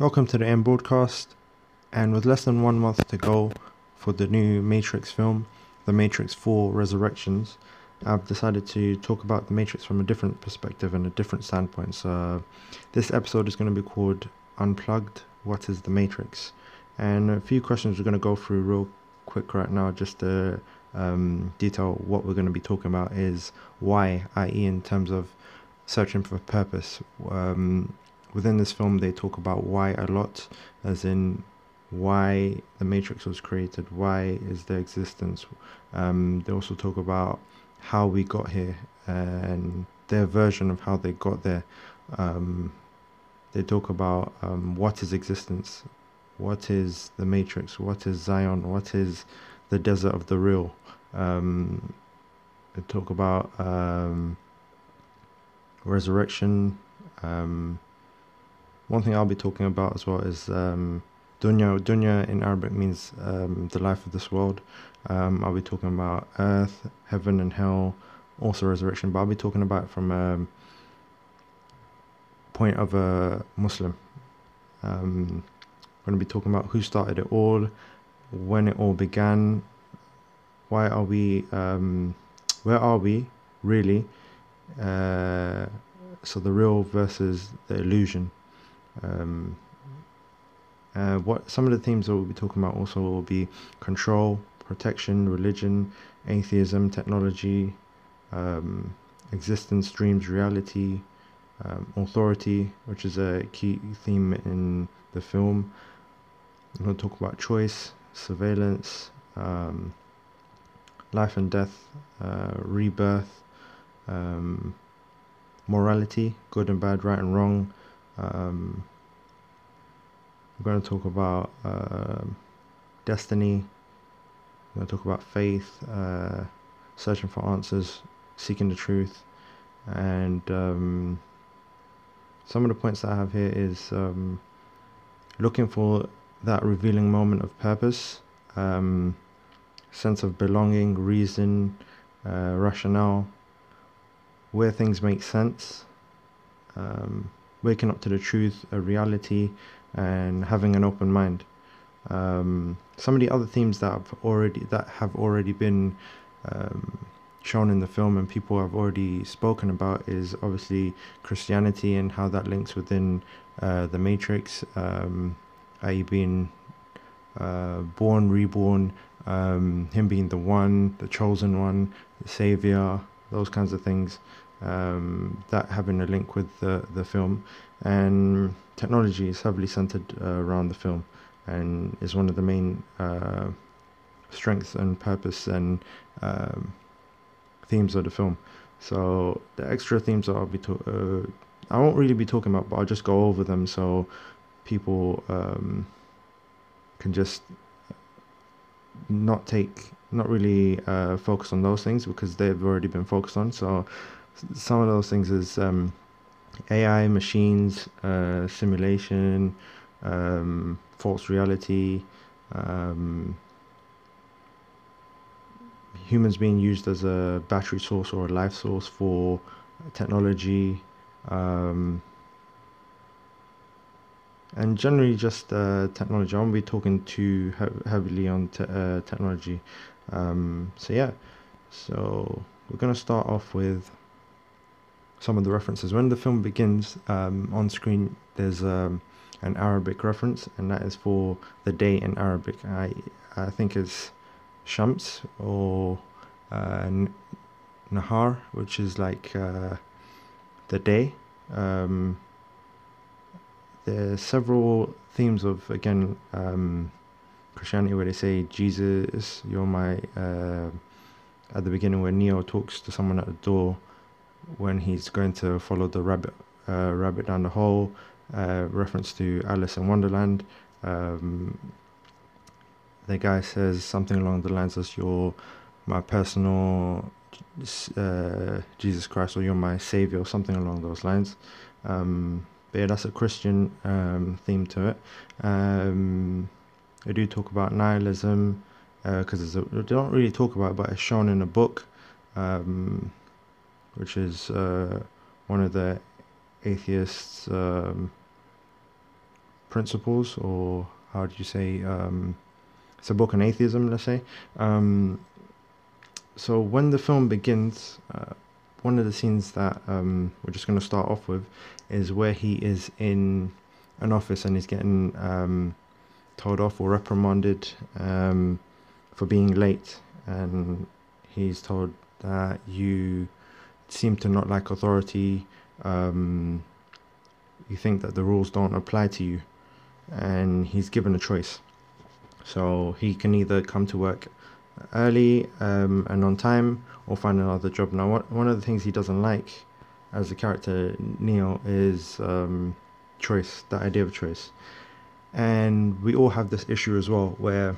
Welcome to the M broadcast. And with less than one month to go for the new Matrix film, The Matrix 4 Resurrections, I've decided to talk about The Matrix from a different perspective and a different standpoint. So, this episode is going to be called Unplugged What is the Matrix? And a few questions we're going to go through real quick right now just to um, detail what we're going to be talking about is why, i.e., in terms of searching for purpose. Um, within this film, they talk about why a lot, as in why the Matrix was created, why is their existence. Um, they also talk about how we got here and their version of how they got there. Um, they talk about um, what is existence, what is the Matrix, what is Zion, what is the desert of the real. Um, they talk about um, resurrection. Um, one thing I'll be talking about as well is um, dunya. Dunya in Arabic means um, the life of this world. Um, I'll be talking about earth, heaven, and hell, also resurrection. But I'll be talking about from a point of a Muslim. Um, I'm going to be talking about who started it all, when it all began, why are we, um, where are we really? Uh, so the real versus the illusion. Um, uh, what some of the themes that we'll be talking about also will be control, protection, religion, atheism, technology, um, existence, dreams, reality, um, authority, which is a key theme in the film. I'm going to talk about choice, surveillance, um, life and death, uh, rebirth, um, morality, good and bad, right and wrong. Um, we're going to talk about uh, destiny. We're going to talk about faith, uh, searching for answers, seeking the truth, and um, some of the points that I have here is um, looking for that revealing moment of purpose, um, sense of belonging, reason, uh, rationale, where things make sense, um, waking up to the truth, a reality, and having an open mind. Um, some of the other themes that have already that have already been um, shown in the film and people have already spoken about is obviously Christianity and how that links within uh, the Matrix, um, being uh, born, reborn, um, him being the one, the chosen one, the savior, those kinds of things um, that having a link with the, the film. And technology is heavily centered uh, around the film and is one of the main uh, strengths and purpose and um, themes of the film. So the extra themes I'll be to- uh, I won't really be talking about, but I'll just go over them so people um, can just not take, not really uh, focus on those things because they've already been focused on. So some of those things is um, AI, machines, uh, simulation, um, false reality, um, humans being used as a battery source or a life source for technology, um, and generally just uh, technology. I won't be talking too he- heavily on te- uh, technology. Um, so yeah, so we're gonna start off with some of the references. When the film begins um, on screen, there's um, an Arabic reference, and that is for the day in Arabic. I I think it's Shams or uh, Nahar, which is like uh, the day. Um, there's several themes of again um, Christianity where they say Jesus, you're my. Uh, at the beginning, where Neo talks to someone at the door when he's going to follow the rabbit uh, rabbit down the hole. Uh, reference to Alice in Wonderland. Um, the guy says something along the lines of "You're my personal uh, Jesus Christ," or "You're my savior," or something along those lines. Um, but yeah, that's a Christian um, theme to it. Um, they do talk about nihilism because uh, they don't really talk about it, but it's shown in a book. Um, which is uh, one of the atheists' um, principles, or how do you say? Um, it's a book on atheism, let's say. Um, so when the film begins, uh, one of the scenes that um, we're just going to start off with is where he is in an office and he's getting um, told off or reprimanded um, for being late, and he's told that you seem to not like authority. Um, you think that the rules don't apply to you, and he's given a choice. So he can either come to work early um, and on time or find another job. Now, what, one of the things he doesn't like as a character, Neo, is um, choice, the idea of choice. And we all have this issue as well where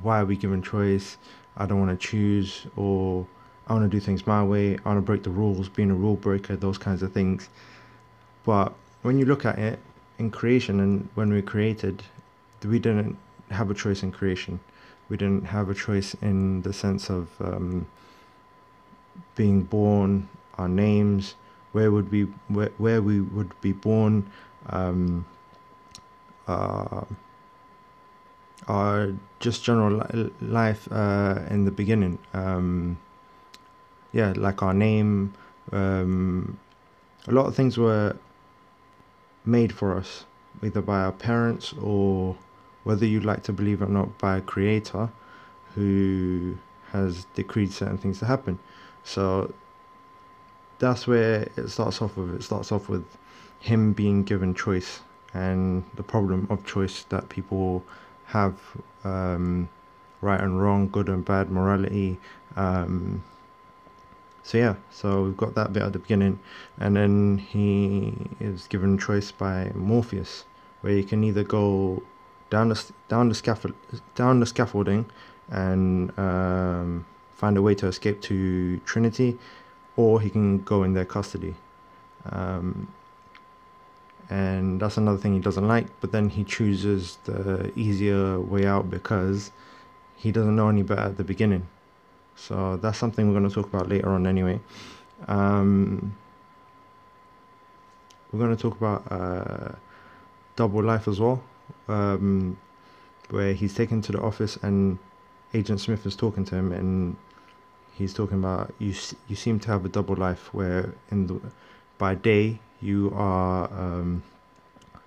why are we given choice? I don't want to choose, or I want to do things my way, I want to break the rules, being a rule breaker, those kinds of things. But when you look at it in creation and when we created, we didn't have a choice in creation we didn't have a choice in the sense of um, being born, our names, where would we where, where we would be born, um, uh, our just general li- life uh, in the beginning. Um, yeah, like our name. Um, a lot of things were made for us, either by our parents or whether you like to believe it or not, by a creator who has decreed certain things to happen. So that's where it starts off with. It starts off with him being given choice and the problem of choice that people have um, right and wrong, good and bad, morality. Um, so yeah, so we've got that bit at the beginning, and then he is given choice by Morpheus, where he can either go down the down the scaffold down the scaffolding and um, find a way to escape to Trinity, or he can go in their custody. Um, and that's another thing he doesn't like. But then he chooses the easier way out because he doesn't know any better at the beginning. So that's something we're going to talk about later on, anyway. Um, we're going to talk about uh, double life as well um, where he's taken to the office and Agent Smith is talking to him and he's talking about you. You seem to have a double life where in the by day you are um,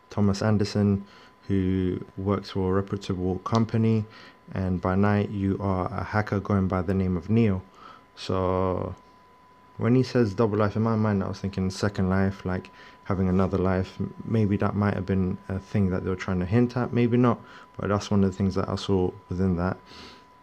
Thomas Anderson, who works for a reputable company, and by night you are a hacker going by the name of Neo. So when he says double life, in my mind I was thinking second life, like having another life. Maybe that might have been a thing that they were trying to hint at, maybe not, but that's one of the things that I saw within that.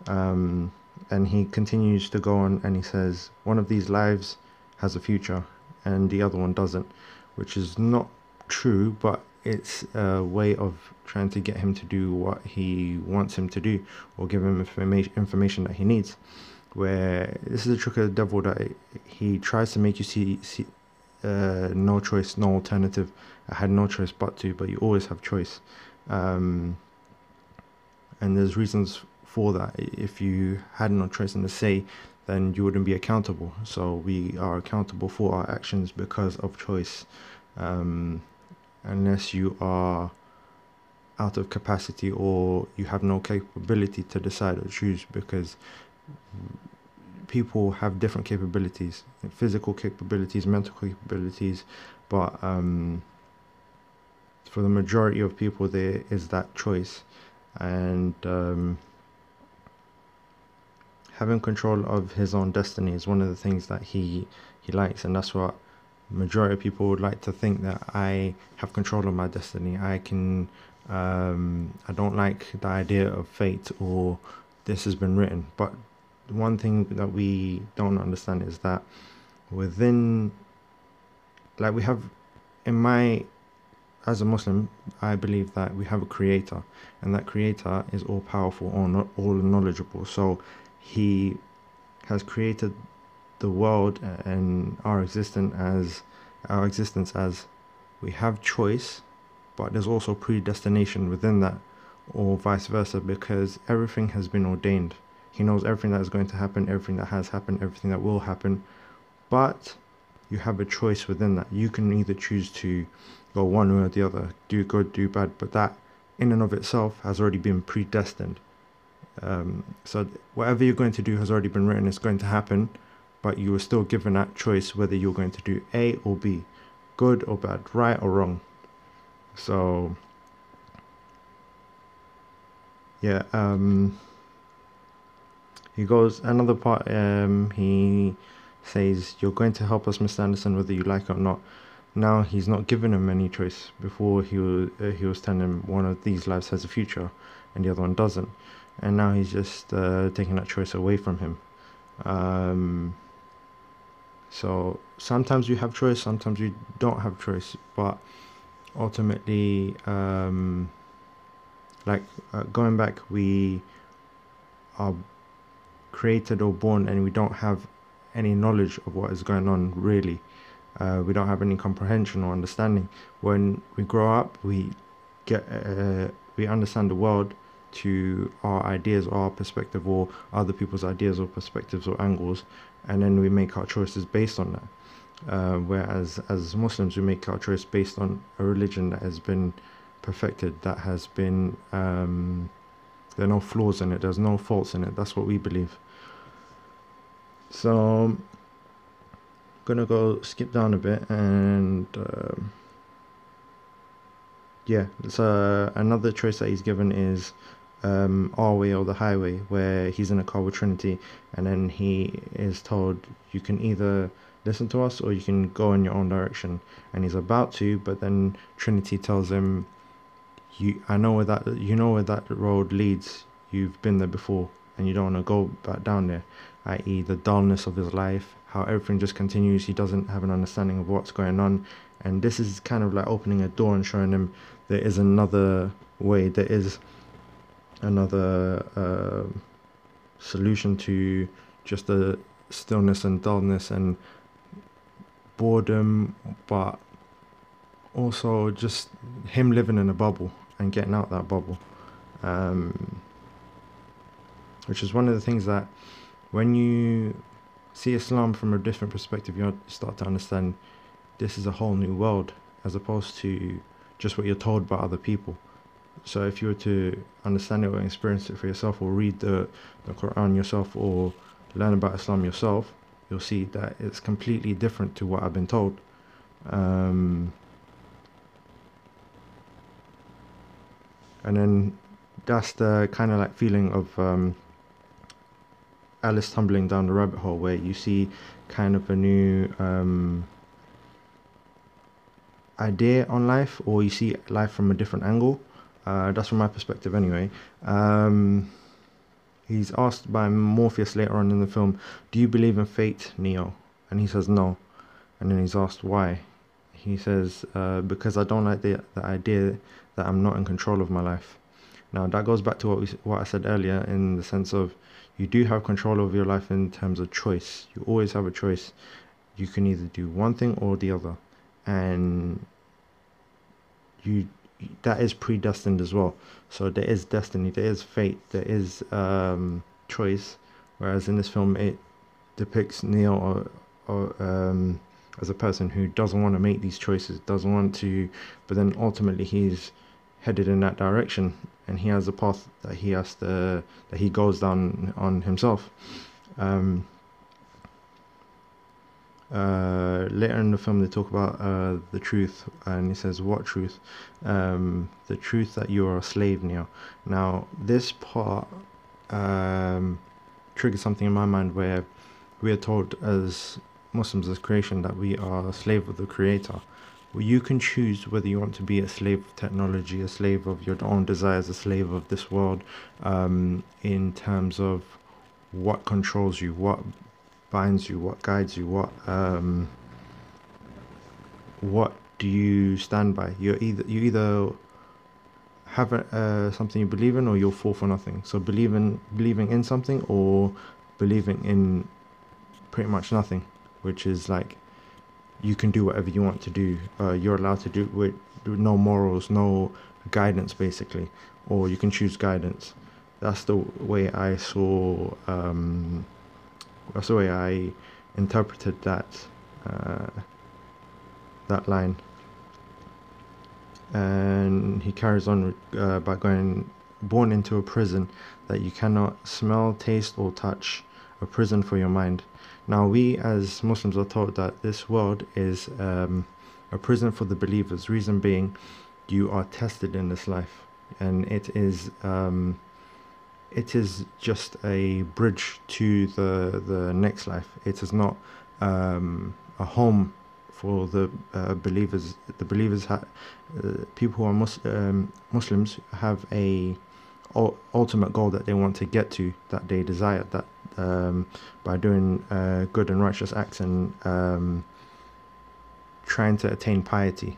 Um, and he continues to go on and he says, one of these lives has a future and the other one doesn't, which is not true, but it's a way of trying to get him to do what he wants him to do or give him information information that he needs where this is the trick of the devil that he tries to make you see, see uh, no choice, no alternative. I had no choice but to, but you always have choice. Um, and there's reasons for that. If you had no choice in the say, then you wouldn't be accountable. So we are accountable for our actions because of choice. Um, unless you are out of capacity or you have no capability to decide or choose because people have different capabilities, physical capabilities, mental capabilities, but um, for the majority of people, there is that choice, and um, having control of his own destiny is one of the things that he he likes, and that's what majority of people would like to think that I have control of my destiny. I can. Um, I don't like the idea of fate or this has been written, but one thing that we don't understand is that within like we have in my as a muslim i believe that we have a creator and that creator is all powerful not all knowledgeable so he has created the world and our existence as our existence as we have choice but there's also predestination within that or vice versa because everything has been ordained he knows everything that is going to happen, everything that has happened, everything that will happen. But you have a choice within that. You can either choose to go one way or the other, do good, do bad, but that in and of itself has already been predestined. Um, so whatever you're going to do has already been written, it's going to happen, but you were still given that choice whether you're going to do A or B, good or bad, right or wrong. So yeah, um, he goes another part. Um, he says, "You're going to help us, Mr. Anderson, whether you like it or not." Now he's not giving him any choice. Before he was uh, he was telling him one of these lives has a future, and the other one doesn't, and now he's just uh, taking that choice away from him. Um, so sometimes you have choice, sometimes you don't have choice, but ultimately, um, like uh, going back, we are created or born and we don't have any knowledge of what is going on really. Uh, we don't have any comprehension or understanding. When we grow up, we get uh, we understand the world to our ideas or our perspective or other people's ideas or perspectives or angles, and then we make our choices based on that. Uh, whereas as Muslims, we make our choice based on a religion that has been perfected, that has been um, there are no flaws in it, there's no faults in it. That's what we believe. So I'm gonna go skip down a bit and um, yeah. So another choice that he's given is um, our way or the highway, where he's in a car with Trinity, and then he is told you can either listen to us or you can go in your own direction. And he's about to, but then Trinity tells him, "You, I know where that you know where that road leads. You've been there before, and you don't want to go back down there." I.e., the dullness of his life, how everything just continues. He doesn't have an understanding of what's going on, and this is kind of like opening a door and showing him there is another way. There is another uh, solution to just the stillness and dullness and boredom, but also just him living in a bubble and getting out that bubble. Um, which is one of the things that when you see Islam from a different perspective, you start to understand this is a whole new world as opposed to just what you're told by other people. So if you were to understand it or experience it for yourself or read the, the Quran yourself or learn about Islam yourself, you'll see that it's completely different to what I've been told. Um, and then that's the kind of like feeling of um, Alice tumbling down the rabbit hole where you see kind of a new um, idea on life or you see life from a different angle uh, that's from my perspective, anyway. Um, he's asked by Morpheus later on in the film, "Do you believe in fate, Neo?" And he says no. And then he's asked why. He says, uh, "Because I don't like the the idea that I'm not in control of my life." Now that goes back to what we, what I said earlier in the sense of you do have control over your life in terms of choice. You always have a choice. You can either do one thing or the other, and you that is predestined as well. So there is destiny, there is fate, there is um, choice. Whereas in this film, it depicts Neil or, or um, as a person who doesn't want to make these choices, doesn't want to, but then ultimately he's headed in that direction, and he has a path that he has to that he goes down on himself. Um, uh, later in the film, they talk about uh, the truth, and he says, "What truth? Um, the truth that you are a slave now." Now, this part um, triggers something in my mind where we are told as Muslims, as creation, that we are a slave of the Creator. Well, you can choose whether you want to be a slave of technology, a slave of your own desires, a slave of this world, um, in terms of what controls you, what binds you, what guides you, what um, what do you stand by? You're either you either have a, uh, something you believe in, or you're fall for nothing. So believing believing in something, or believing in pretty much nothing, which is like you can do whatever you want to do. Uh, you're allowed to do with no morals, no guidance, basically, or you can choose guidance. That's the way I saw. Um, that's the way I interpreted that uh, that line. And he carries on uh, by going, born into a prison that you cannot smell, taste, or touch, a prison for your mind. Now, we as Muslims are taught that this world is um, a prison for the believers. Reason being, you are tested in this life, and it is um, it is just a bridge to the the next life. It is not um, a home for the uh, believers. The believers, ha- uh, people who are mus- um, Muslims, have a u- ultimate goal that they want to get to, that they desire, that um, by doing uh, good and righteous acts and um, trying to attain piety.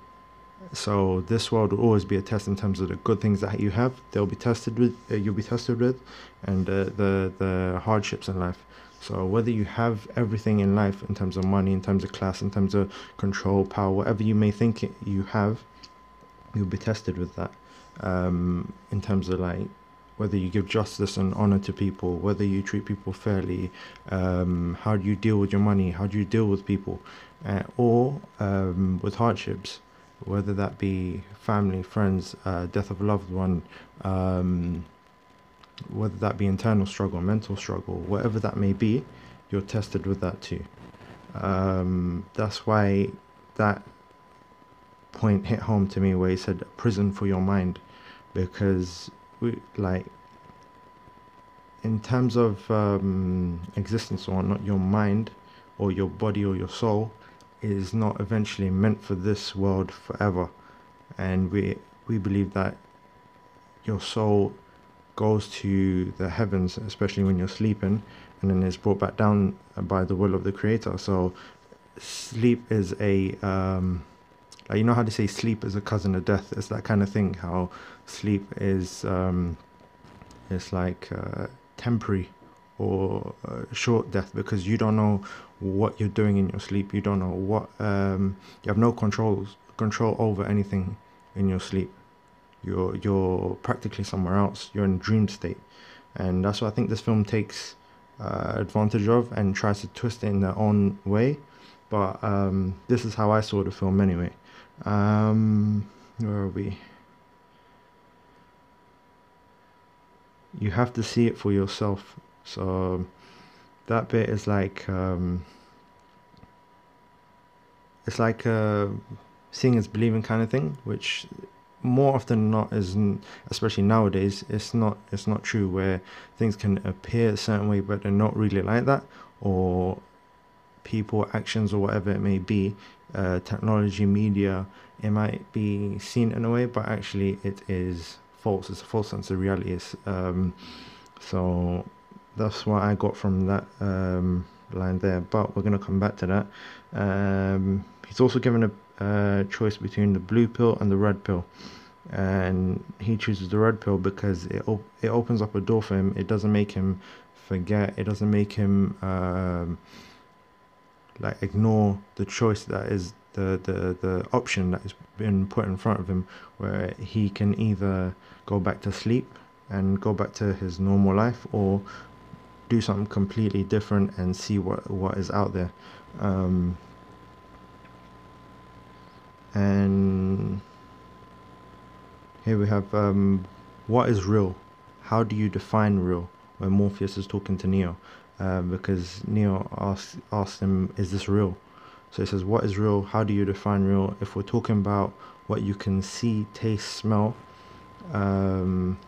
So this world will always be a test in terms of the good things that you have. They'll be tested with. Uh, you'll be tested with, and uh, the the hardships in life. So whether you have everything in life in terms of money, in terms of class, in terms of control, power, whatever you may think you have, you'll be tested with that. Um, in terms of like whether you give justice and honor to people, whether you treat people fairly, um, how do you deal with your money, how do you deal with people, uh, or um, with hardships, whether that be family, friends, uh, death of a loved one, um, whether that be internal struggle, mental struggle, whatever that may be, you're tested with that too. Um, that's why that point hit home to me where he said prison for your mind because we like in terms of um, existence or not your mind or your body or your soul is not eventually meant for this world forever. And we we believe that your soul goes to the heavens especially when you're sleeping and then is brought back down by the will of the creator. So sleep is a um, like you know how they say sleep is a cousin of death? It's that kind of thing how sleep is um, it's like uh, temporary or uh, short death because you don't know what you're doing in your sleep. You don't know what um, you have no controls control over anything in your sleep. You're you're practically somewhere else. You're in dream state. And that's what I think this film takes uh, advantage of and tries to twist it in their own way. But um, this is how I saw the film anyway. Um, where are we? You have to see it for yourself. So that bit is like um, it's like uh, seeing is believing kind of thing, which more often than not is especially nowadays it's not it's not true where things can appear a certain way but they're not really like that or people actions or whatever it may be uh, technology media it might be seen in a way but actually it is false. It's a false sense of reality. Um, so that's what I got from that um, line there. But we're going to come back to that. Um, he's also given a uh, choice between the blue pill and the red pill. And he chooses the red pill because it op- it opens up a door for him. It doesn't make him forget. It doesn't make him um, like ignore the choice that is the, the, the option that has been put in front of him where he can either go back to sleep and go back to his normal life or do something completely different and see what, what is out there. Um, and here we have um, what is real? How do you define real? When Morpheus is talking to Neo, uh, because Neo asks asks him, "Is this real?" So it says, What is real? How do you define real? If we're talking about what you can see, taste, smell, um,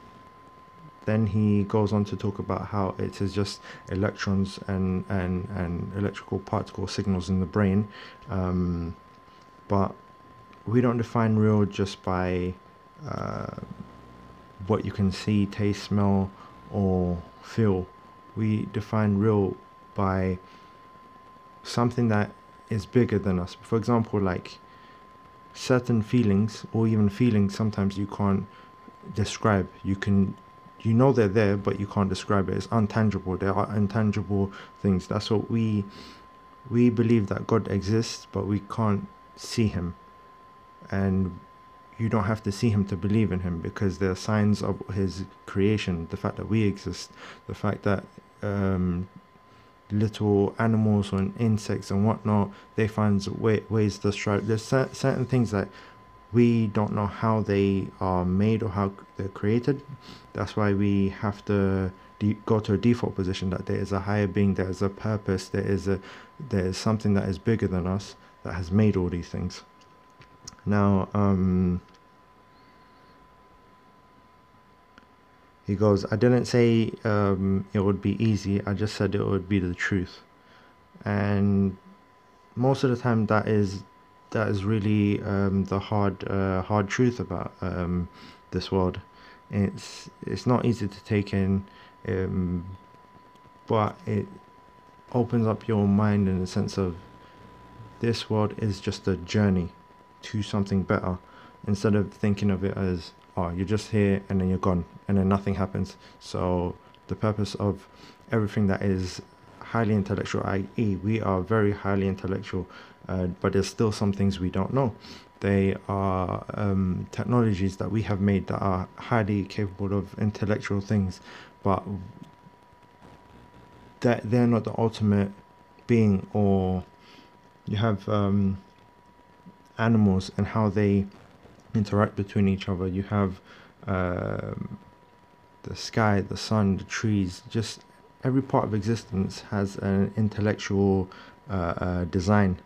then he goes on to talk about how it is just electrons and, and, and electrical particle signals in the brain. Um, but we don't define real just by uh, what you can see, taste, smell, or feel. We define real by something that is bigger than us. For example, like certain feelings or even feelings sometimes you can't describe. You can you know they're there but you can't describe it. It's untangible. there are intangible things. That's what we we believe that God exists but we can't see him. And you don't have to see him to believe in him because there are signs of his creation, the fact that we exist, the fact that um, little animals and insects and whatnot. They find way, ways to strike. There's certain things that we don't know how they are made or how they're created. That's why we have to go to a default position that there is a higher being, there is a purpose, there is a there is something that is bigger than us that has made all these things. Now, um, he goes, I didn't say um, it would be easy. I just said it would be the truth, and most of the time that is that is really um, the hard uh, hard truth about um, this world. It's it's not easy to take in, um, but it opens up your mind in the sense of this world is just a journey to something better instead of thinking of it as oh you're just here and then you're gone and then nothing happens so the purpose of everything that is highly intellectual i.e we are very highly intellectual uh, but there's still some things we don't know they are um, technologies that we have made that are highly capable of intellectual things but that they're not the ultimate being or you have um, animals and how they interact between each other. You have um, the sky, the sun, the trees, just every part of existence has an intellectual uh, uh, design.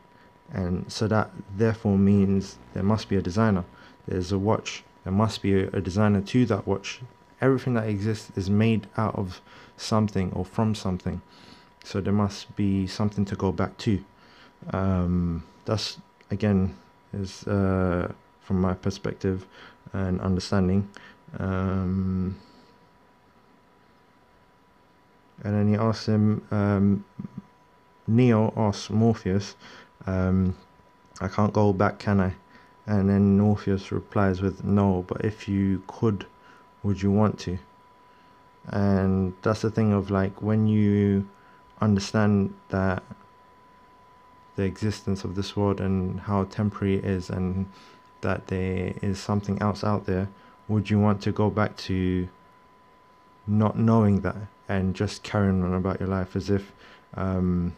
And so that therefore means there must be a designer. There's a watch, there must be a, designer to that watch. Everything that exists is made out of something or from something. So there must be something to go back to. Um, that's again is uh, from my perspective and understanding. Um, and then he asks him, um, Neo asks Morpheus, um, I can't go back, can I? And then Morpheus replies with, No, but if you could, would you want to? And that's the thing of like when you understand that the existence of this world and how temporary it is and that there is something else out there, would you want to go back to not knowing that and just carrying on about your life as if um,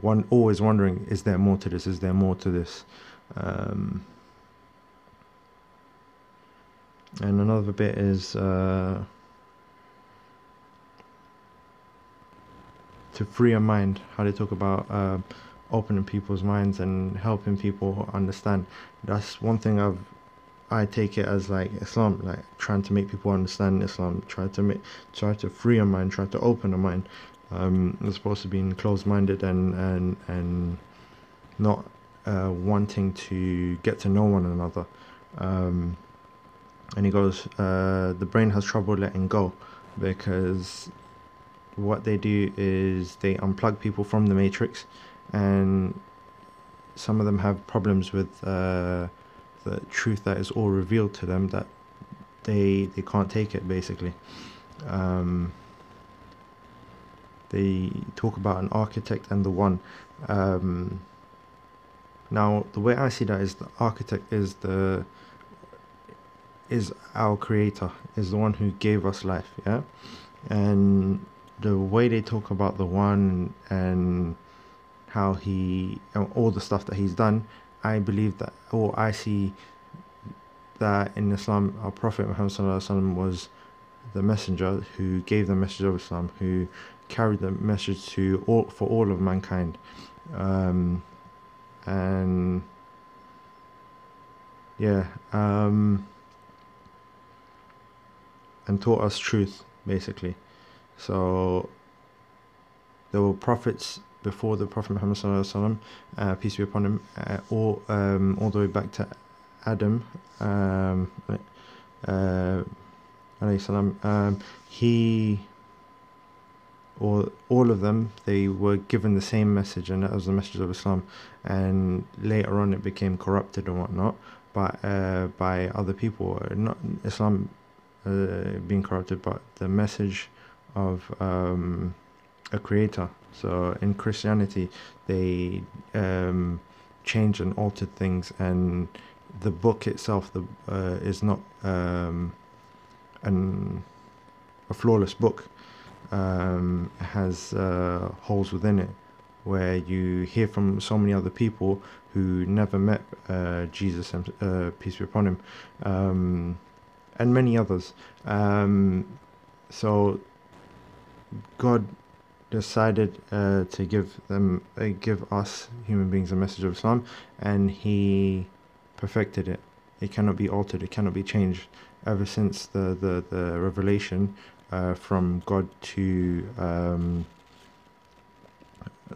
one always wondering, is there more to this? Is there more to this? Um, and another bit is uh, to free a mind. How they talk about uh, opening people's minds and helping people understand. That's one thing I've I take it as like Islam, like trying to make people understand Islam, try to make, try to free a mind, try to open a mind, um, as opposed to being closed-minded and and and not uh, wanting to get to know one another. Um, and he goes, uh, the brain has trouble letting go because what they do is they unplug people from the matrix and some of them have problems with uh, the truth that is all revealed to them that they they can't take it basically um, they talk about an architect and the one. Um, now the way I see that is the architect is the is our creator is the one who gave us life yeah? And the way they talk about the one and how he and all the stuff that he's done i believe that or i see that in islam our prophet muhammad was the messenger who gave the message of islam who carried the message to all for all of mankind. Um, and yeah um, and taught us truth basically. So there were prophets before the Prophet Muhammad uh, peace be upon him, uh, all um, all the way back to Adam, um, uh, um, he or all of them they were given the same message and that was the message of Islam and later on it became corrupted and whatnot but uh, by other people not Islam uh, being corrupted but the message of um, a creator. So in Christianity, they um, changed and altered things, and the book itself the, uh, is not um, an, a flawless book. Um, has uh, holes within it, where you hear from so many other people who never met uh, Jesus and uh, peace be upon him, um, and many others. Um, so God decided uh, to give them, uh, give us human beings a message of Islam, and He perfected it. It cannot be altered. It cannot be changed. Ever since the the, the revelation uh, from God to um,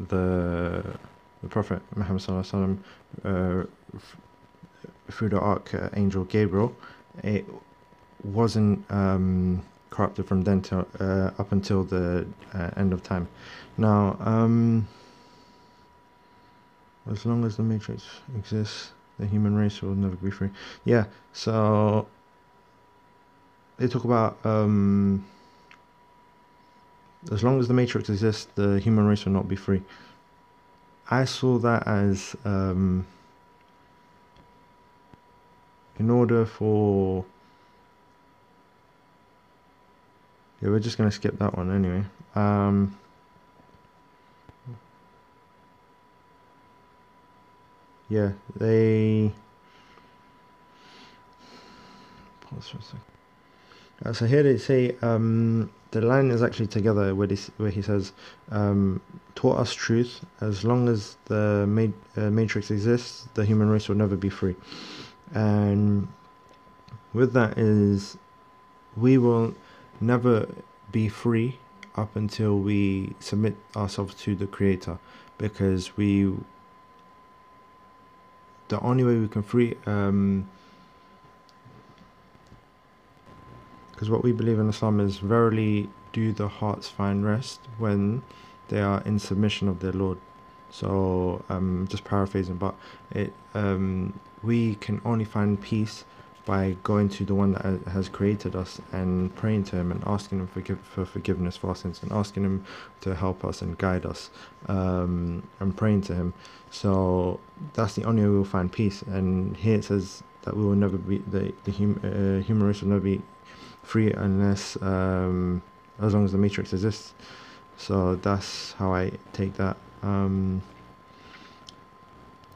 the the Prophet Muhammad wasallam uh, through the archangel Gabriel, it wasn't. Um, corrupted from then till uh, up until the uh, end of time. Now, um, as long as the matrix exists, the human race will never be free. Yeah, so they talk about um, as long as the matrix exists, the human race will not be free. I saw that as um, in order for yeah, we're just going to skip that one anyway. Um, yeah, they. Pause for a second. Uh, so here they say um, the line is actually together where, this, where he says, um, "Taught us truth. As long as the ma- uh, matrix exists, the human race will never be free." And with that is, we will never be free up until we submit ourselves to the creator because we the only way we can free um because what we believe in Islam is verily do the hearts find rest when they are in submission of their Lord. So um just paraphrasing but it um we can only find peace by going to the one that has created us and praying to him and asking him for forgiveness for our sins and asking him to help us and guide us um, and praying to him. So that's the only way we'll find peace. And here it says that we will never be the, the hum, uh, human race will never be free unless um, as long as the matrix exists. So that's how I take that. Um,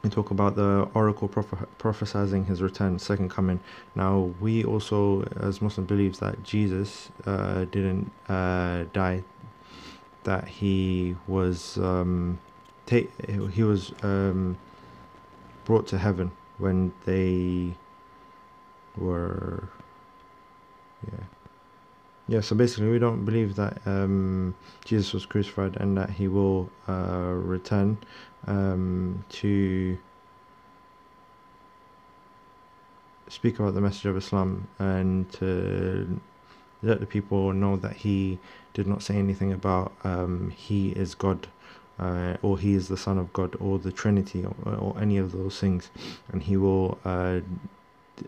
we talk about the oracle proph- prophesizing his return, second coming. Now, we also, as Muslim, believes that Jesus uh, didn't uh, die, that he was um, ta- he was um, brought to heaven when they were, yeah. Yeah, so basically, we don't believe that um, Jesus was crucified and that he will uh, return um, to speak about the message of Islam and to let the people know that he did not say anything about um, he is God uh, or he is the Son of God or the Trinity or, or any of those things, and he will uh,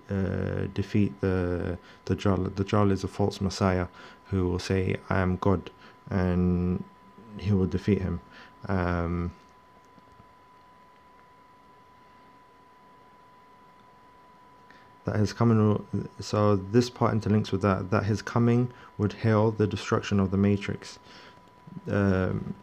uh, defeat the the Dajjal. The Dajjal is a false Messiah who will say, "I am God," and he will defeat him. Um, that his coming so this part interlinks with that that his coming would hail the destruction of the matrix um,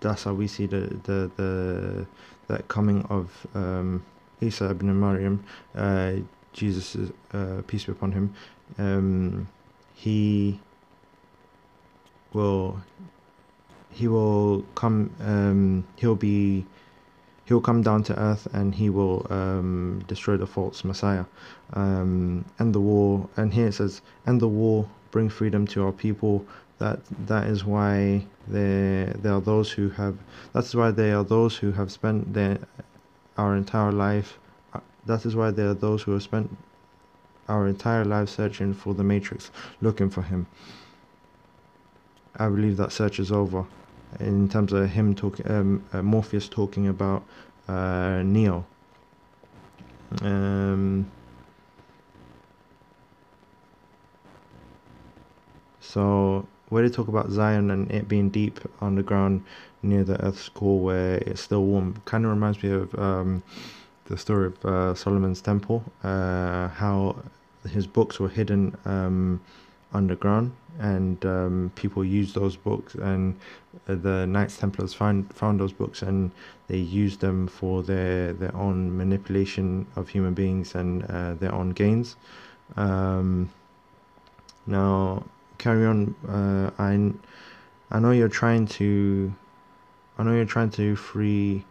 that's how we see the the the that coming of um, Isa ibn Maryam uh, Jesus uh, peace be upon him um, he will he will come um, he'll be he'll come down to earth and he will um, destroy the false Messiah, um, end the war. And here it says, "End the war, bring freedom to our people." That that is why there there are those who have. That's why there are those who have spent their our entire life. Uh, that is why there are those who have spent our entire life searching for the Matrix, looking for him. I believe that search is over in terms of him talking, um, uh, Morpheus talking about uh, Neo. Um, so where they talk about Zion and it being deep underground near the Earth's core, where it's still warm, kind of reminds me of um, the story of uh, Solomon's temple, uh, how his books were hidden um, underground and um, people used those books and uh, the Knights Templars found found those books and they used them for their their own manipulation of human beings and uh, their own gains. Um, now, carry on. Uh, I I know you're trying to. I know you're trying to free.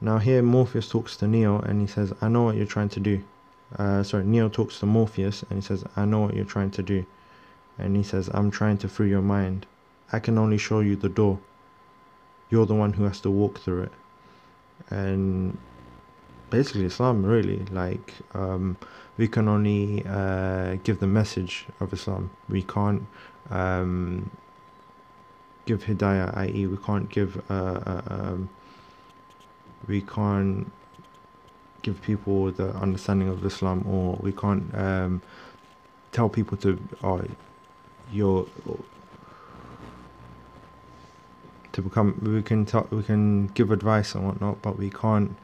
Now here Morpheus talks to Neo and he says, "I know what you're trying to do." uh, sorry, Neo talks to Morpheus and he says, I know what you're trying to do. And he says, I'm trying to free your mind. I can only show you the door. You're the one who has to walk through it. And basically, Islam, really, like, um, we can only uh, give the message of Islam. We can't um, give hidayah, i.e., we can't give, uh, uh, um, we can't give people the understanding of Islam, or we can't um, tell people to, oh, you're to become. We can tell, we can give advice and whatnot, but we can't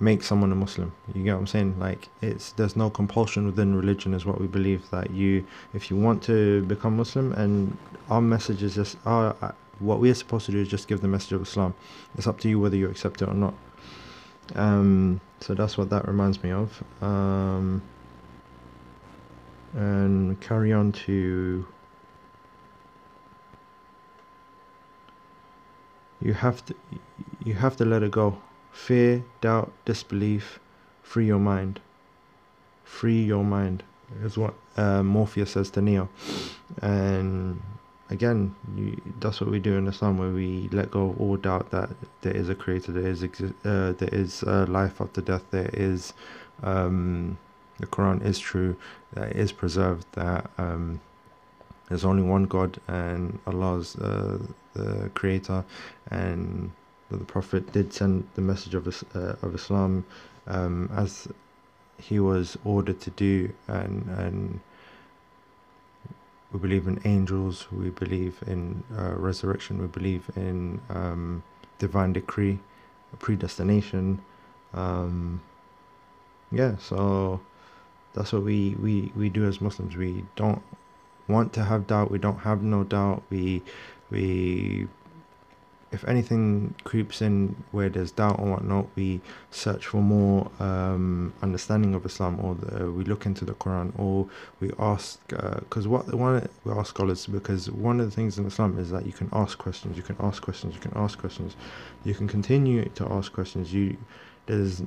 make someone a Muslim. You get what I'm saying? Like it's there's no compulsion within religion, is what we believe that you, if you want to become Muslim, and our message is just our. What we are supposed to do is just give the message of Islam. It's up to you whether you accept it or not. Um, so that's what that reminds me of. Um, and carry on to you have to you have to let it go fear doubt disbelief free your mind. Free your mind is what uh, morpheus says to neo. And again, you, that's what we do in Islam, where we let go of all doubt that there is a creator, there is exi- uh, there is life after death, there is um, the Quran is true, that is preserved, that um, there's only one God and Allah is uh, the creator, and the Prophet did send the message of uh, of Islam um, as he was ordered to do, and and we believe in angels, we believe in uh, resurrection, we believe in um, divine decree, predestination. Um, yeah, so that's what we, we, we do as Muslims. We don't want to have doubt. We don't have no doubt. We we if anything creeps in where there's doubt or whatnot, we search for more um, understanding of Islam, or the, we look into the Quran, or we ask. Because uh, what one we ask scholars because one of the things in Islam is that you can ask questions, you can ask questions, you can ask questions, you can continue to ask questions. You there's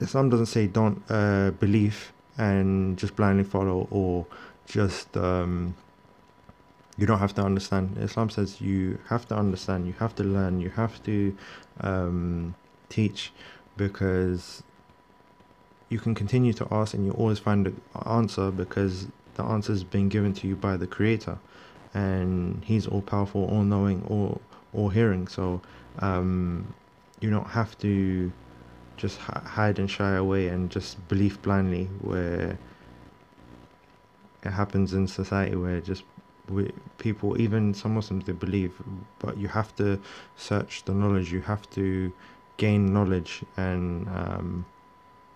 Islam doesn't say don't uh, believe and just blindly follow or just um, you don't have to understand. Islam says you have to understand, you have to learn, you have to um, teach because you can continue to ask and you always find the answer because the answer has been given to you by the creator and he's all powerful all knowing all all hearing so um, you don't have to just hide and shy away and just believe blindly where it happens in society where just people, even some Muslims, they believe, but you have to search the knowledge. You have to gain knowledge and um,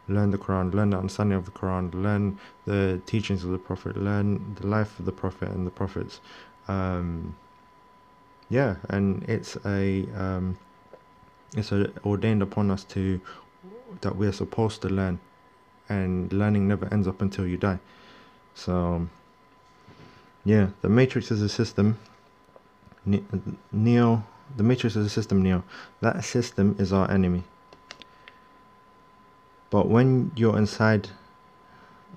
learn the Quran, learn the understanding of the Quran, learn the teachings of the Prophet, learn the life of the Prophet and the Prophets. Um, yeah, and it's a um, it's a, ordained upon us to that we're supposed to learn, and learning never ends up until you die. So yeah, the matrix is a system. Neo, the matrix is a system, Neo. That system is our enemy. But when you're inside...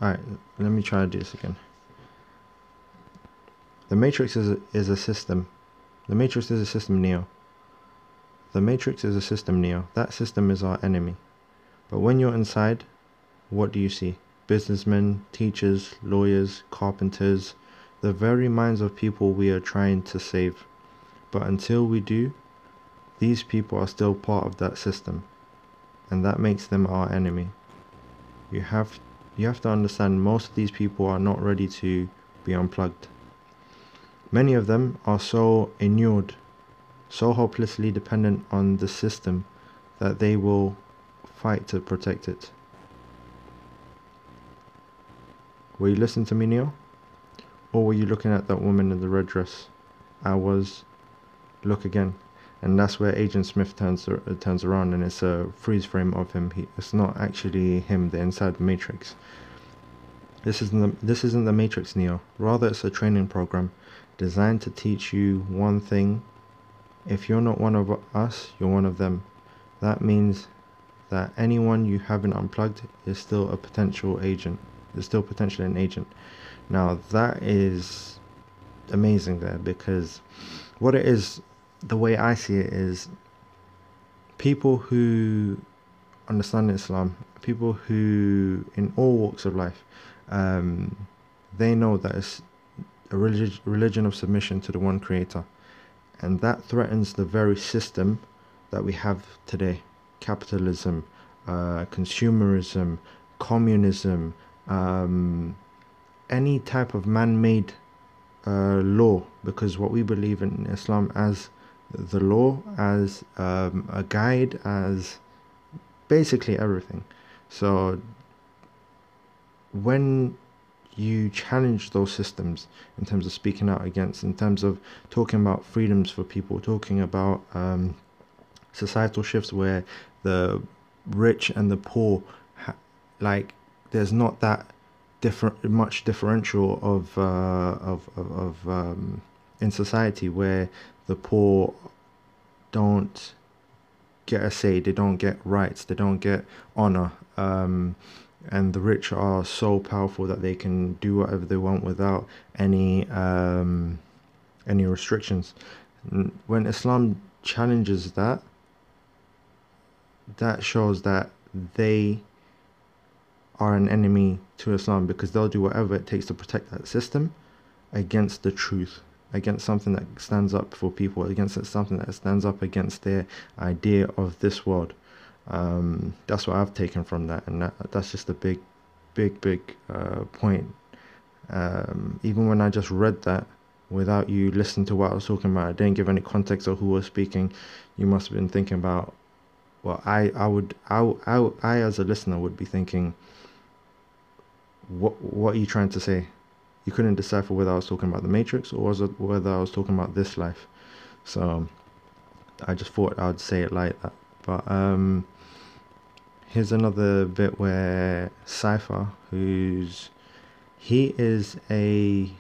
Alright, let me try to do this again. The matrix is a, is a system. The matrix is a system, Neo. The matrix is a system, Neo. That system is our enemy. But when you're inside, what do you see? Businessmen, teachers, lawyers, carpenters, the very minds of people we are trying to save. But until we do, these people are still part of that system, and that makes them our enemy. You have you have to understand most of these people are not ready to be unplugged. Many of them are so inured, so hopelessly dependent on the system that they will fight to protect it. Will you listen to me, Neo? Or were you looking at that woman in the red dress? I was. Look again. And that's where Agent Smith turns uh, turns around, and it's a freeze frame of him. He, it's not actually him. They're inside the Matrix. This isn't the, this isn't the Matrix, Neo. Rather, it's a training program designed to teach you one thing. If you're not one of us, you're one of them. That means that anyone you haven't unplugged is still a potential agent. Is still potentially an agent. Now that is amazing there because what it is, the way I see it is, people who understand Islam, people who in all walks of life, um, they know that it's a relig- religion of submission to the one creator. And that threatens the very system that we have today capitalism, uh, consumerism, communism, um, any type of man made uh, law. Because what we believe in Islam as the law, as um, a guide, as basically everything. So when you challenge those systems in terms of speaking out against, in terms of talking about freedoms for people, talking about um, societal shifts where the rich and the poor, like, there's not that different much differential of uh, of of, of um, in society where the poor don't get a say, they don't get rights, they don't get honor. Um, and the rich are so powerful that they can do whatever they want without any um, any restrictions. When Islam challenges that, that shows that they are an enemy to Islam because they'll do whatever it takes to protect that system against the truth, against something that stands up for people, against something that stands up against their idea of this world. Um, that's what I've taken from that, and that, that's just a big, big, big uh, point. Um, even when I just read that without you listening to what I was talking about, I didn't give any context of who was speaking. You must have been thinking about. Well, I, I would, I, I, I as a listener would be thinking, what, what are you trying to say? You couldn't decipher whether I was talking about the Matrix or was it whether I was talking about this life. So, I just thought I'd say it like that. But um, here's another bit where Cypher, who's he is a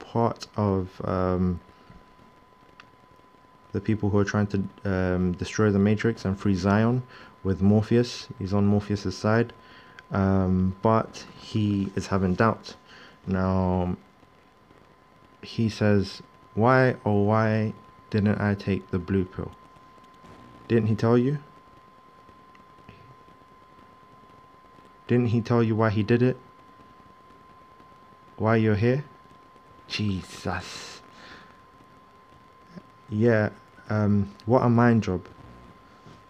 part of um, the people who are trying to um, destroy the Matrix and free Zion with Morpheus. He's on Morpheus's side, um, but he is having doubt. Now, he says, "Why oh why didn't I take the blue pill?" Didn't he tell you? Didn't he tell you why he did it? Why you're here? Jesus. Yeah, um, what a mind job.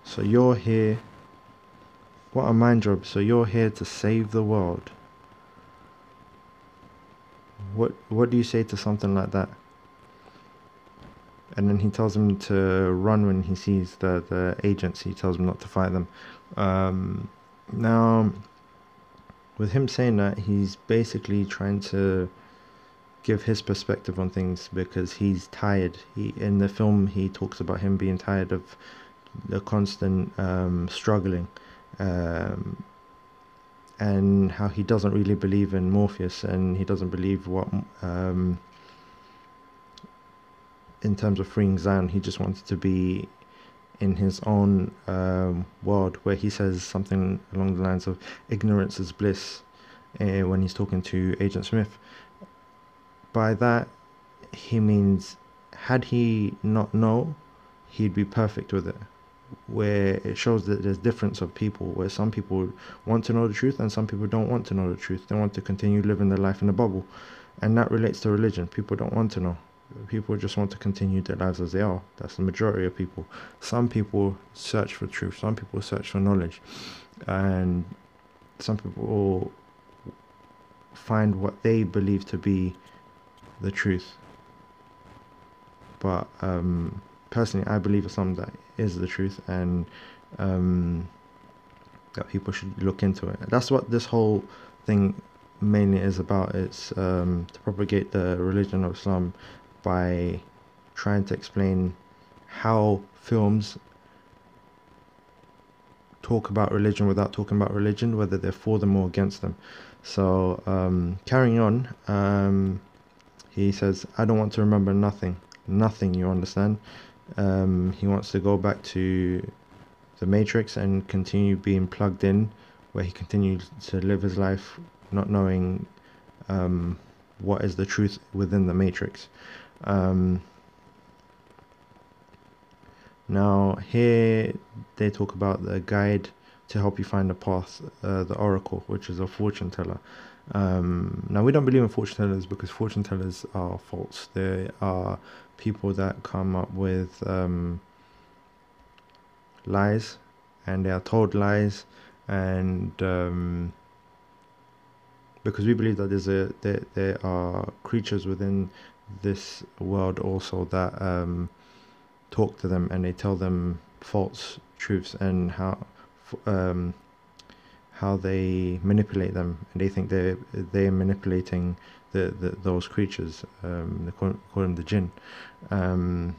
So you're here. What a mind job. So you're here to save the world. What what do you say to something like that? and then he tells him to run when he sees the the agents. He tells him not to fight them. Um, now, with him saying that, he's basically trying to give his perspective on things because he's tired. He in the film he talks about him being tired of the constant um, struggling. Um, and how he doesn't really believe in Morpheus, and he doesn't believe what um, in terms of freeing Zion, he just wants to be in his own um, world where he says something along the lines of ignorance is bliss uh, when he's talking to Agent Smith. By that, he means had he not know, he'd be perfect with it. Where it shows that there's difference of people, where some people want to know the truth and some people don't want to know the truth. They want to continue living their life in a bubble, and that relates to religion. People don't want to know people just want to continue their lives as they are. That's the majority of people. Some people search for truth, some people search for knowledge, and some people find what they believe to be the truth. But um, personally, I believe it's something that is the truth, and um, that people should look into it. That's what this whole thing mainly is about it's um, to propagate the religion of Islam by trying to explain how films talk about religion without talking about religion, whether they're for them or against them. So, um, carrying on, um, he says, I don't want to remember nothing. Nothing, you understand? Um, he wants to go back to the Matrix and continue being plugged in, where he continues to live his life not knowing um, what is the truth within the Matrix. Um, now, here they talk about the guide to help you find the path, uh, the oracle, which is a fortune teller. Um, now, we don't believe in fortune tellers because fortune tellers are false. They are people that come up with um, lies and they are told lies and um, because we believe that there's a there, there are creatures within this world also that um, talk to them and they tell them false truths and how um, how they manipulate them. And they think they're they're manipulating the, the those creatures um, they call, call them the jinn. Um,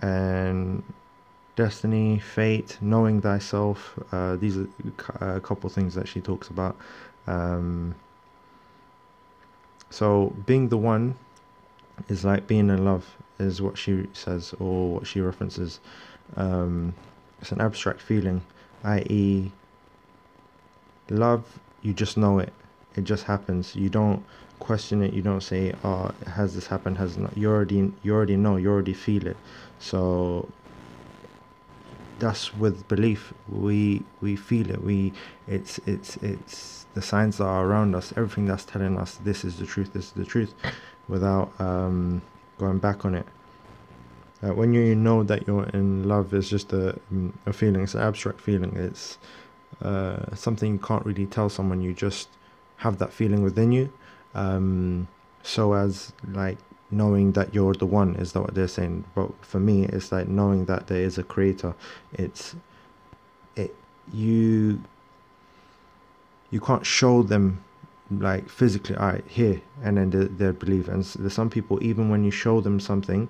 and destiny fate knowing thyself uh, these are a couple things that she talks about. Um, so being the one is like being in love is what she says or what she references. Um, it's an abstract feeling i.e love you just know it it just happens. You don't question it. You don't say oh has this happened? Has not? You already you already know. You already feel it. So that's with belief. We we feel it. We it's it's it's the signs that are around us everything that's telling us this is the truth this is the truth without um, going back on it. Uh, when you know that you're in love, it's just a, mm, a feeling, it's an abstract feeling. It's uh, something you can't really tell someone. You just have that feeling within you. Um, so as like knowing that you're the one is that what they're saying. But for me, it's like knowing that there is a creator. It's it you you can't show them like physically all right here and then they, they believe and there's some people even when you show them something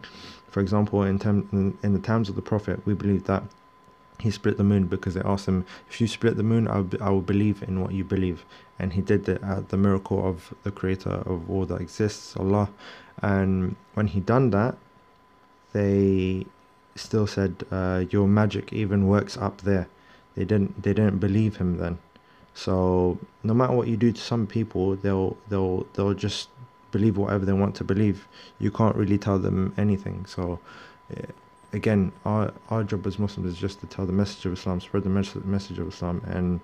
for example in, term, in, in the times of the prophet we believe that he split the moon because they asked him if you split the moon I will, I will believe in what you believe and he did it at the miracle of the creator of all that exists Allah and when he done that they still said uh, your magic even works up there they didn't they didn't believe him then so no matter what you do to some people, they'll they'll they'll just believe whatever they want to believe. You can't really tell them anything. So eh, again, our our job as Muslims is just to tell the message of Islam, spread the mes- message of Islam, and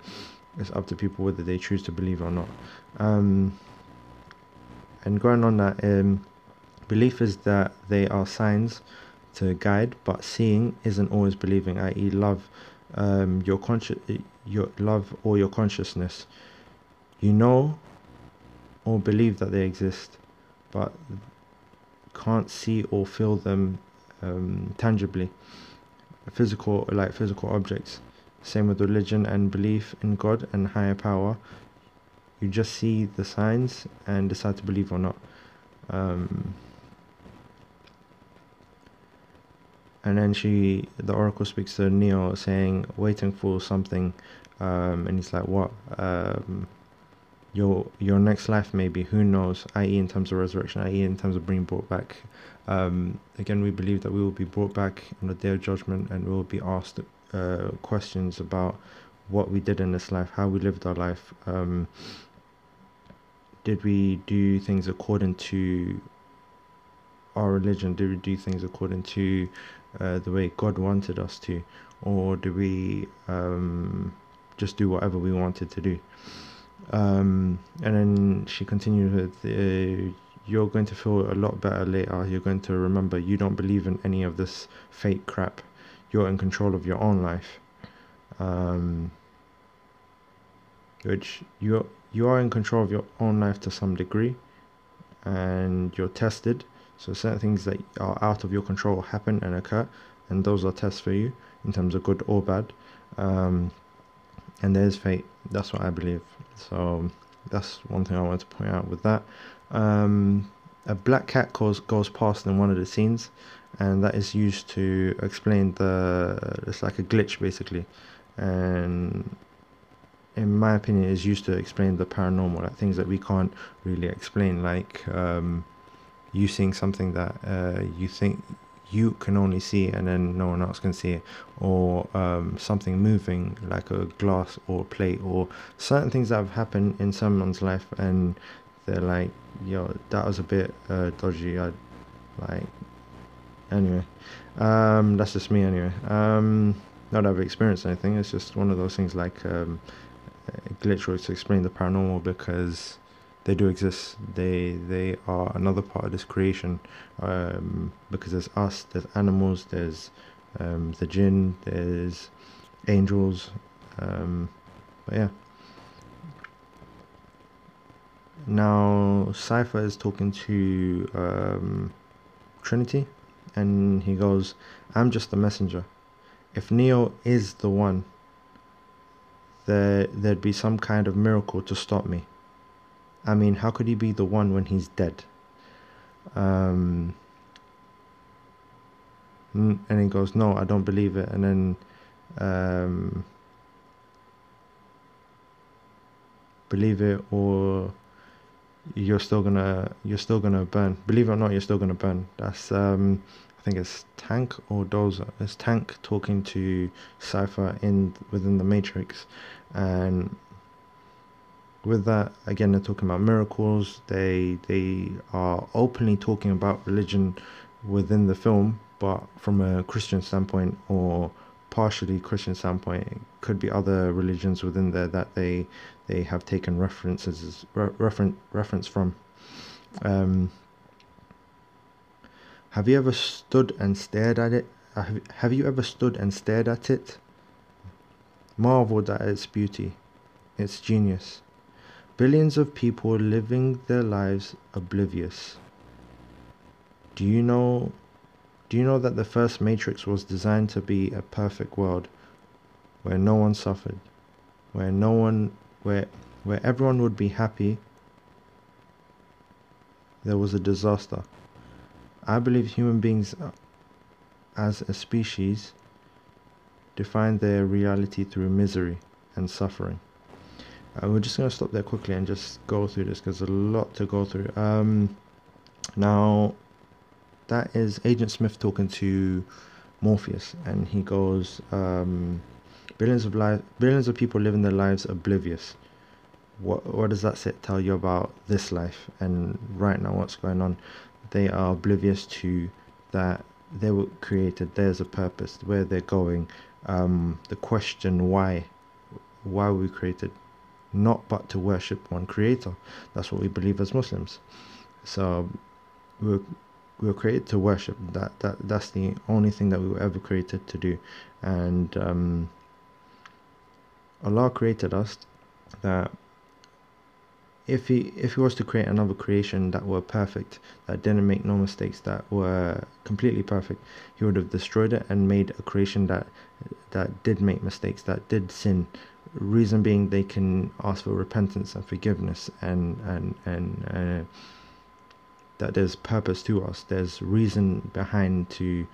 it's up to people whether they choose to believe or not. Um, and going on that, um, belief is that they are signs to guide, but seeing isn't always believing. I.e., love um, your conscious your love or your consciousness. You know or believe that they exist, but can't see or feel them um, tangibly. Physical, like physical objects. Same with religion and belief in God and higher power. You just see the signs and decide to believe or not. Um, and then she the oracle speaks to neo saying waiting for something um, and he's like what um, your your next life maybe who knows i.e in terms of resurrection i.e in terms of being brought back um, again we believe that we will be brought back on the day of judgment and we will be asked uh, questions about what we did in this life how we lived our life um, did we do things according to our religion? Did we do things according to uh, the way God wanted us to, or do we um, just do whatever we wanted to do? Um, and then she continued with, uh, "You're going to feel a lot better later. You're going to remember you don't believe in any of this fake crap. You're in control of your own life." Um, which you you are in control of your own life to some degree, and you're tested so certain things that are out of your control happen and occur, and those are tests for you in terms of good or bad. Um, and there is fate. That's what I believe. So that's one thing I want to point out with that. Um, a black cat goes goes past in one of the scenes, and that is used to explain the. It's like a glitch basically, and in my opinion, is used to explain the paranormal, like things that we can't really explain, like um, you seeing something that uh, you think you can only see and then no one else can see it or um, something moving like a glass or a plate or certain things that have happened in someone's life and they're like yo that was a bit uh, dodgy i like anyway um, that's just me anyway um, not that i've experienced anything it's just one of those things like um, glitch to explain the paranormal because they do exist. They they are another part of this creation um, because there's us, there's animals, there's um, the jinn, there's angels. Um, but yeah. Now Cypher is talking to um, Trinity, and he goes, "I'm just the messenger. If Neo is the one, there there'd be some kind of miracle to stop me." I mean, how could he be the one when he's dead? Um, and he goes, no, I don't believe it. And then um, believe it or you're still gonna you're still gonna burn. Believe it or not, you're still gonna burn. That's um, think it's Tank or Dozer. It's Tank talking to Cypher in within the Matrix, and with that again they're talking about miracles. They they are openly talking about religion within the film but from a christian standpoint or partially christian standpoint it could be other religions within there that they they have taken references re- reference reference from. Um, have you ever stood and stared at it have, you ever stood and stared at it marveled at its beauty its genius Billions of people living their lives oblivious. Do you know do you know that the first Matrix was designed to be a perfect world where no one suffered, where no one where where everyone would be happy? There was a disaster. I believe human beings uh, as a species define their reality through misery and suffering. Uh, we're just going to stop there quickly and just go through this because there's a lot to go through. Um, now, that is Agent Smith talking to Morpheus, and he goes, um, billions of lives, billions of people living their lives oblivious. What what does that say, tell you about this life and right now what's going on? They are oblivious to that they were created. There's a purpose where they're going. Um, the question why, why were we created? not but to worship one creator. That's what we believe as Muslims. So we're we were created to worship. That that that's the only thing that we were ever created to do, and um, Allah created us that if he if he was to create another creation that were perfect, that didn't make no mistakes, that were completely perfect, he would have destroyed it and made a creation that that did make mistakes, that did sin, reason being they can ask for repentance and forgiveness and and and uh, that there's purpose to us. There's reason behind to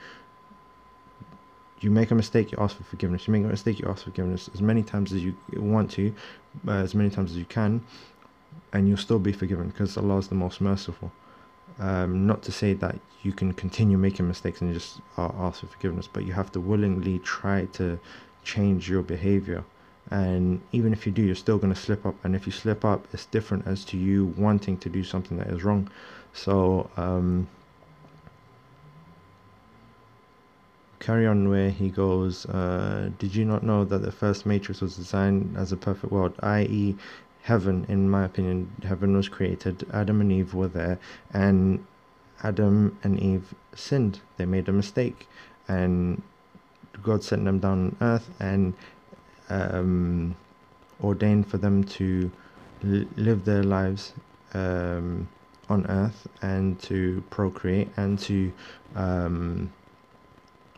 you make a mistake you ask for forgiveness. You make a mistake you ask for forgiveness as many times as you want to uh, as many times as you can and you'll still be forgiven because Allah is the most merciful. Um, not to say that you can continue making mistakes and just ask for forgiveness but you have to willingly try to change your behavior. And even if you do you're still going to slip up. And if you slip up it's different as to you wanting to do something that is wrong. So um, carry on where he goes uh, did you not know that the first matrix was designed as a perfect world i.e heaven in my opinion heaven was created adam and eve were there and adam and eve sinned they made a mistake and god sent them down on earth and um, ordained for them to live their lives um, on earth and to procreate and to um,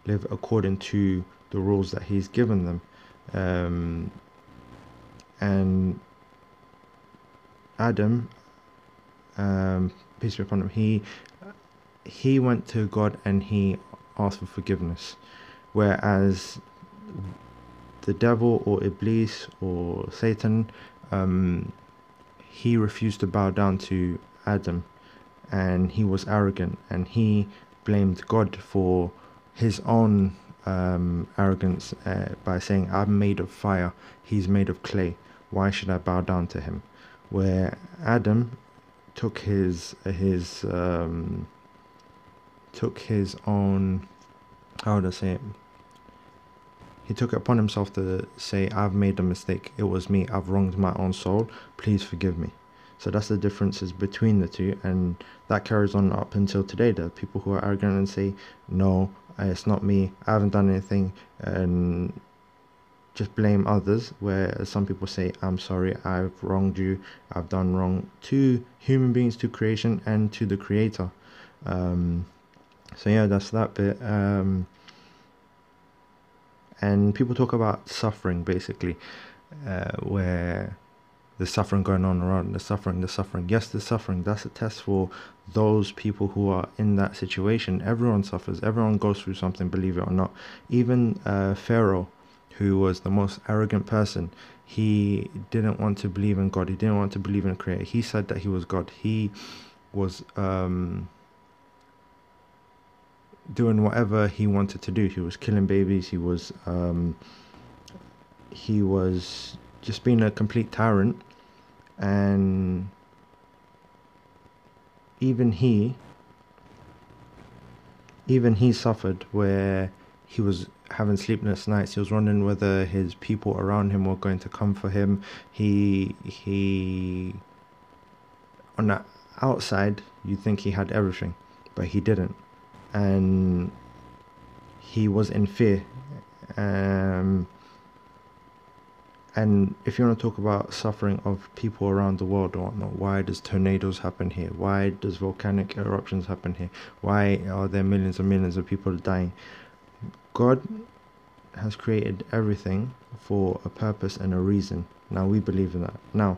live according to the rules that he's given them. Um, and Adam, um, peace be upon him, he he went to God and he asked for forgiveness, whereas the devil or Iblis or Satan, um, he refused to bow down to Adam, and he was arrogant and he blamed God for his own um, arrogance uh, by saying, "I'm made of fire; he's made of clay. Why should I bow down to him?" Where Adam took his his um, took his own how would I say it? He took it upon himself to say, I've made a mistake. It was me. I've wronged my own soul. Please forgive me. So that's the differences between the two. And that carries on up until today. There are people who are arrogant and say, No, it's not me. I haven't done anything. And just blame others. Where some people say, I'm sorry. I've wronged you. I've done wrong to human beings, to creation, and to the Creator. Um, so yeah, that's that bit. Um, and people talk about suffering basically, uh, where the suffering going on around the suffering, the suffering. Yes, the suffering. That's a test for those people who are in that situation. Everyone suffers. Everyone goes through something. Believe it or not. Even uh, Pharaoh, who was the most arrogant person, he didn't want to believe in God. He didn't want to believe in a creator. He said that he was God. He was um, doing whatever he wanted to do. He was killing babies. He was um, he was just being a complete tyrant, and even he even he suffered where he was having sleepless nights. He was wondering whether his people around him were going to come for him. He he on the outside you'd think he had everything, but he didn't and he was in fear. Um, and if you want to talk about suffering of people around the world or whatnot, why does tornadoes happen here? Why does volcanic eruptions happen here? Why are there millions and millions of people dying? God has created everything for a purpose and a reason. Now we believe in that. Now,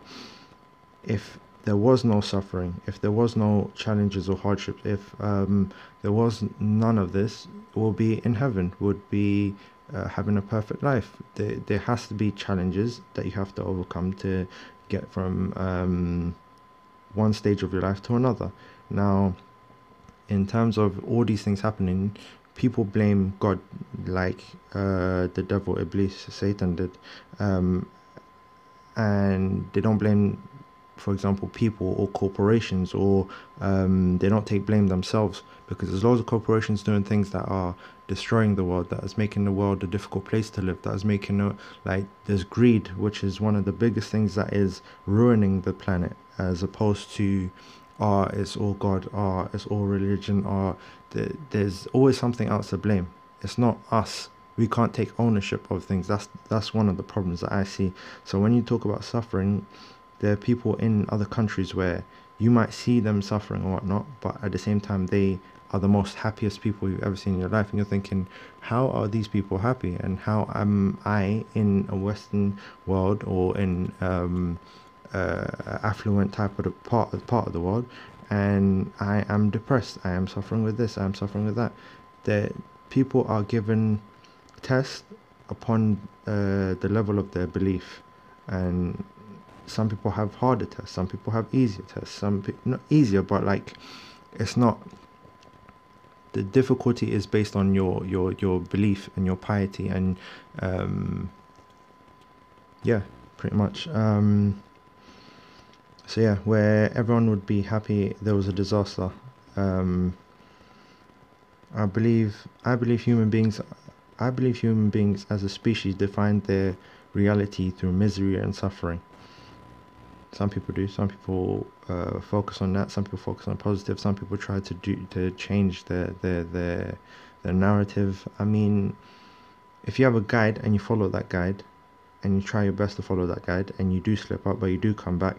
if there was no suffering, if there was no challenges or hardships, if um, there was none of this, we'll be in heaven, would be uh, having a perfect life. There, there has to be challenges that you have to overcome to get from um, one stage of your life to another. Now, in terms of all these things happening, people blame God like uh, the devil, Iblis, Satan did, um, and they don't blame for example, people or corporations, or um, they don't take blame themselves because there's loads of corporations doing things that are destroying the world, that is making the world a difficult place to live, that is making it like there's greed, which is one of the biggest things that is ruining the planet, as opposed to ah, it's all God, ah, it's all religion, ah, there's always something else to blame. It's not us we can't take ownership of things that's that's one of the problems that i see so when you talk about suffering there are people in other countries where you might see them suffering or whatnot, but at the same time, they are the most happiest people you've ever seen in your life. And you're thinking, how are these people happy? And how am I in a Western world or in um, uh, affluent type of the part, part of the world? And I am depressed. I am suffering with this. I am suffering with that. That people are given tests upon uh, the level of their belief. And some people have harder tests some people have easier tests some pe- not easier but like it's not the difficulty is based on your your your belief and your piety and um yeah pretty much um so yeah where everyone would be happy there was a disaster um i believe i believe human beings i believe human beings as a species define their reality through misery and suffering some people do. Some people uh, focus on that. Some people focus on positive. Some people try to do to change their their their their narrative. I mean, if you have a guide and you follow that guide, and you try your best to follow that guide, and you do slip up, but you do come back,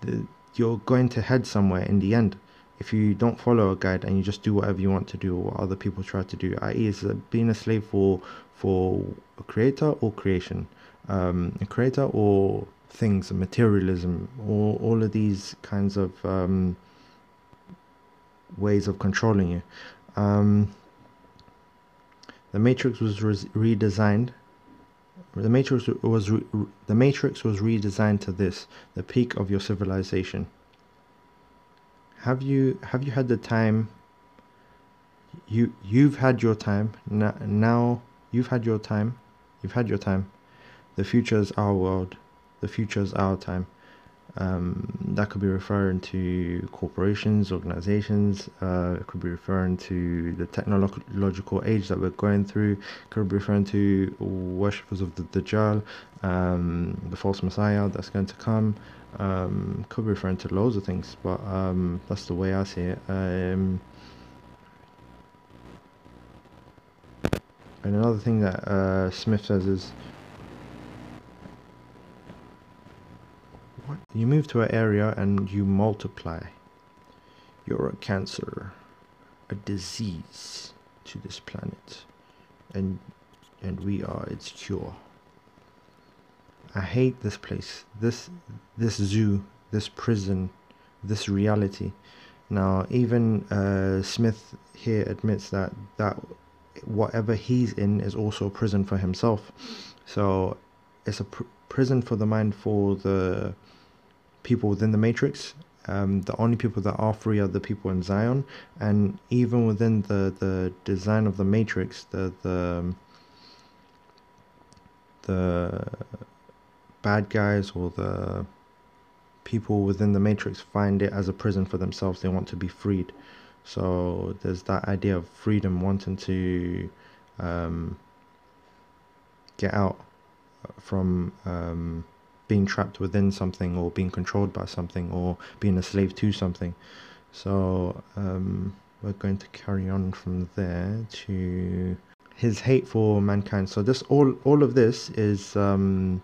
the, you're going to head somewhere in the end. If you don't follow a guide and you just do whatever you want to do or what other people try to do, i.e., is being a slave for for a creator or creation. um, a creator or things, materialism, or all of these kinds of um, ways of controlling you. Um, the Matrix was re redesigned. The Matrix was re the Matrix was redesigned to this, the peak of your civilization. Have you have you had the time? You you've had your time. Now, now you've had your time. You've had your time. The future is our world. The future is our time. Um, that could be referring to corporations, organizations. Uh, it could be referring to the technological age that we're going through. It could be referring to worshippers of the Dajjal, um, the false Messiah that's going to come. Um, could be referring to loads of things, but um, that's the way I see it. Um, and another thing that uh, Smith says is You move to an area and you multiply. You're a cancer, a disease to this planet, and and we are its cure. I hate this place, this this zoo, this prison, this reality. Now, even uh, Smith here admits that that whatever he's in is also a prison for himself. So it's a pr prison for the mind for the people within the matrix. Um, the only people that are free are the people in Zion, and even within the the design of the matrix, the the the bad guys or the people within the matrix find it as a prison for themselves. They want to be freed. So there's that idea of freedom, wanting to um, get out from. Um, being trapped within something or being controlled by something or being a slave to something. So um, we're going to carry on from there to his hate for mankind. So this all all of this is um,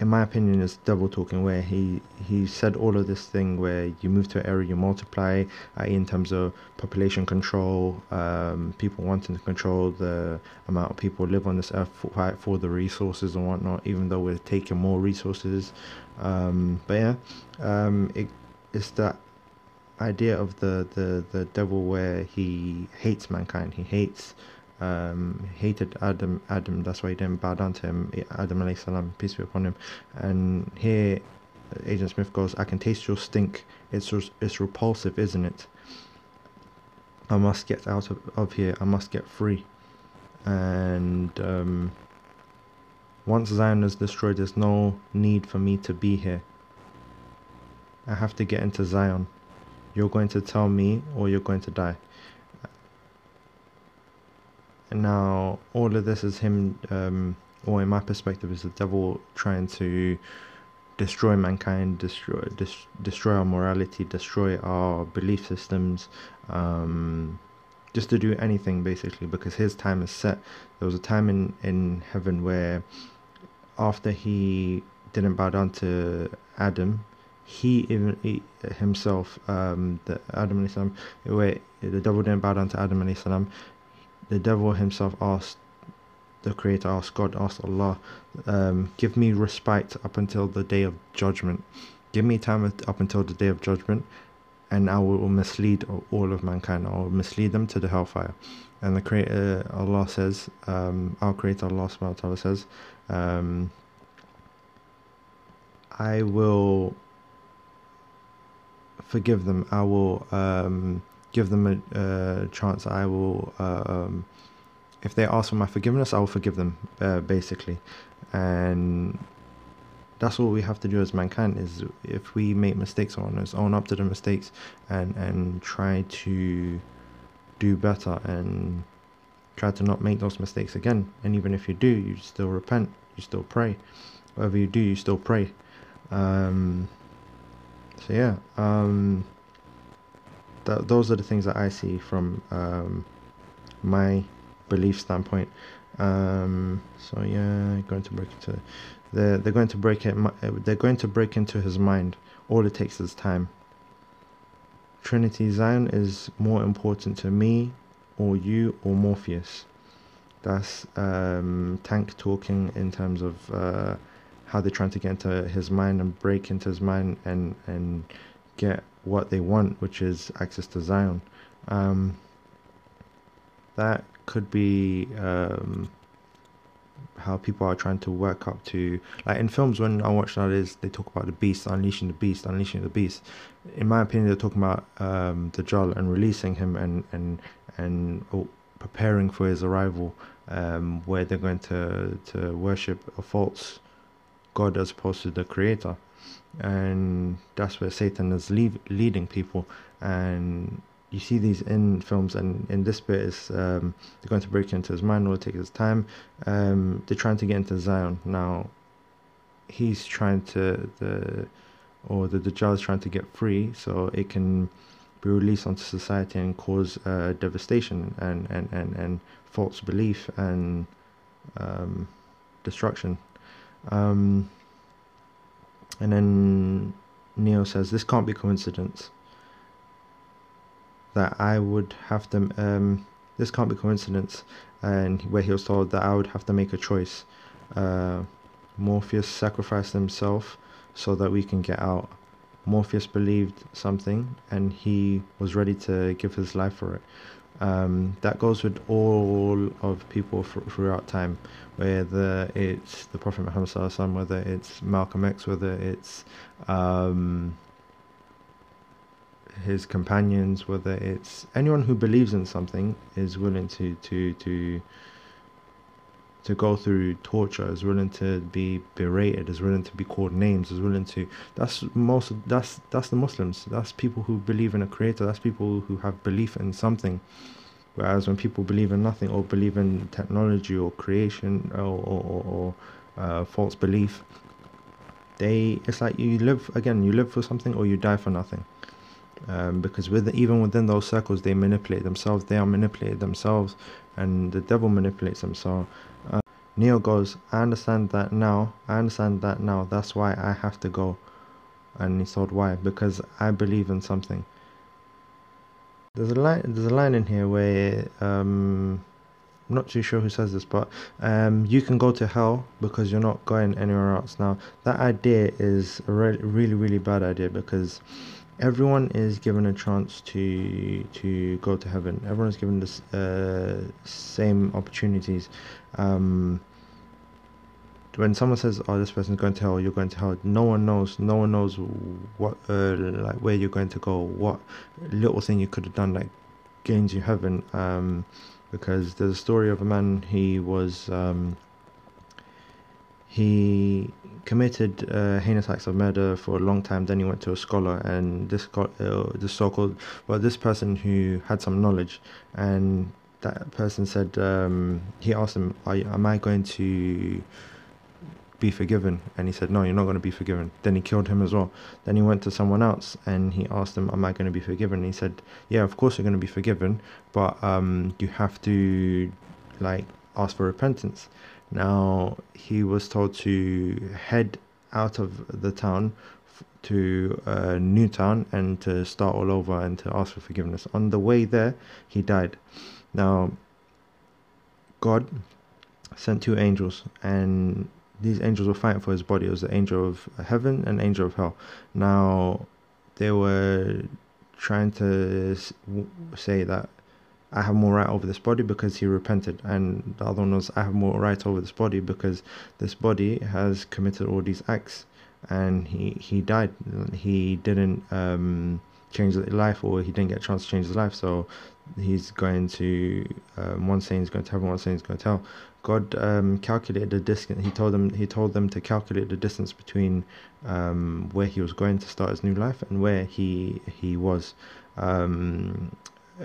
in my opinion, is devil talking, where he he said all of this thing where you move to an area, you multiply, uh, in terms of population control, um, people wanting to control the amount of people live on this earth for, for the resources and whatnot, even though we're taking more resources. Um, but yeah, um, it, it's that idea of the, the, the devil where he hates mankind, he hates um, hated Adam. Adam, that's why he didn't bow down to him. Adam alayhi salam, peace be upon him. And here, Agent Smith goes, "I can taste your stink. It's it's repulsive, isn't it? I must get out of, of here. I must get free." And um, once Zion is destroyed, there's no need for me to be here. I have to get into Zion. You're going to tell me, or you're going to die. And now all of this is him, um, or in my perspective, is the devil trying to destroy mankind, destroy dis- destroy our morality, destroy our belief systems, um, just to do anything basically. Because his time is set. There was a time in in heaven where, after he didn't bow down to Adam, he even he, himself, um, the Adam salam, where the devil didn't bow down to Adam salam, the devil himself asked the creator asked God, asked Allah, um, give me respite up until the day of judgment. Give me time up until the day of judgment, and I will mislead all of mankind. I will mislead them to the hellfire. And the creator Allah says, um, our creator Allah subhanahu says, um, I will forgive them. I will um, give them a, a chance. I will, uh, um, if they ask for my forgiveness, I will forgive them, uh, basically. And that's all we have to do as mankind is if we make mistakes on us, own up to the mistakes and, and try to do better and try to not make those mistakes again. And even if you do, you still repent, you still pray. Whatever you do, you still pray. Um, so yeah, um, th- those are the things that I see from um, my belief standpoint. Um, so yeah, going to break into they're they're going to break it. They're going to break into his mind. All it takes is time. Trinity Zion is more important to me, or you, or Morpheus. That's um, Tank talking in terms of uh, how they're trying to get into his mind and break into his mind and and get what they want, which is access to Zion. Um, that could be um, how people are trying to work up to like in films when I watch nowadays they talk about the beast unleashing the beast unleashing the beast in my opinion they're talking about um Dajjal and releasing him and and and oh, preparing for his arrival um where they're going to to worship a false god as opposed to the creator and that's where Satan is leave, leading people and you see these in films, and in this bit is um, they're going to break into his mind. Will take his time. Um, they're trying to get into Zion now. He's trying to the or the Dajjal is trying to get free, so it can be released onto society and cause uh, devastation and, and, and, and false belief and um, destruction. Um, and then Neo says this can't be coincidence that I would have to. Um, this can't be coincidence, and where he was told that I would have to make a choice. Uh, Morpheus sacrificed himself so that we can get out. Morpheus believed something, and he was ready to give his life for it. Um, that goes with all of people throughout time, whether it's the Prophet Muhammad, whether it's Malcolm X, whether it's um, his companions, whether it's anyone who believes in something, is willing to to to to go through torture, is willing to be berated, is willing to be called names, is willing to. That's most. That's that's the Muslims. That's people who believe in a creator. That's people who have belief in something. Whereas when people believe in nothing or believe in technology or creation or or, or, or uh, false belief, they it's like you live again. You live for something or you die for nothing um, because with even within those circles they manipulate themselves they are manipulated themselves and the devil manipulates them so uh, neo goes i understand that now i understand that now that's why i have to go and he thought why because i believe in something there's a line there's a line in here where um, I'm not too sure who says this, but um, you can go to hell because you're not going anywhere else. Now, that idea is a re- really, really bad idea because everyone is given a chance to to go to heaven. Everyone is given the uh, same opportunities. Um, when someone says, "Oh, this person's going to hell," you're going to hell. No one knows. No one knows what, uh, like, where you're going to go. What little thing you could have done, like, gains you heaven. Um, because there's a story of a man. He was. Um, he committed uh, heinous acts of murder for a long time. Then he went to a scholar, and this got uh, this so-called well, this person who had some knowledge, and that person said um, he asked him, "Am I going to be forgiven?" And he said, "No, you're not going to be forgiven." Then he killed him as well. Then he went to someone else, and he asked him, "Am I going to be forgiven?" And he said, "Yeah, of course you're going to be forgiven, but um, you have to like ask for repentance." Now he was told to head out of the town to a new town and to start all over and to ask for forgiveness. On the way there, he died. Now, God sent two angels, and these angels were fighting for his body. It was the angel of heaven and angel of hell. Now, they were trying to say that I have more right over this body because he repented, and the other one was I have more right over this body because this body has committed all these acts, and he he died. He didn't um, change his life, or he didn't get a chance to change his life. So he's going to um, one saying he's going to heaven, one saying he's going to hell. God um, calculated the distance. He told them he told them to calculate the distance between um, where he was going to start his new life and where he he was. Um,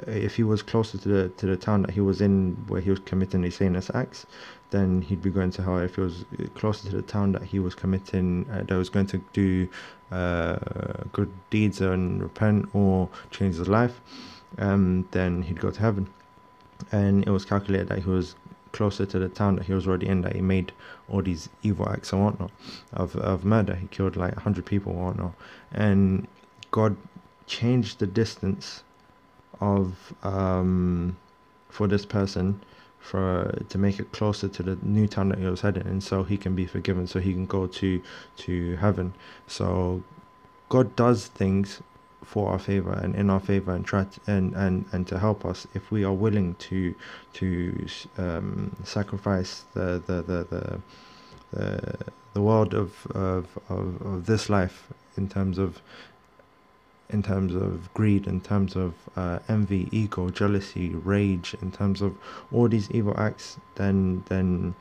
if he was closer to the to the town that he was in where he was committing these heinous acts then he'd be going to hell if he was closer to the town that he was committing uh, that was going to do uh, good deeds and repent or change his life um, then he'd go to heaven and it was calculated that he was closer to the town that he was already in that he made all these evil acts and whatnot of, of murder he killed like 100 people and whatnot and god changed the distance of um, for this person for to make it closer to the new town that he was heading and so he can be forgiven, so he can go to to heaven. So God does things for our favor and in our favor and try to, and, and and to help us if we are willing to to um, sacrifice the the the the, the, the world of, of, of, of this life in terms of in terms of greed, in terms of uh, envy, ego, jealousy, rage, in terms of all these evil acts, then then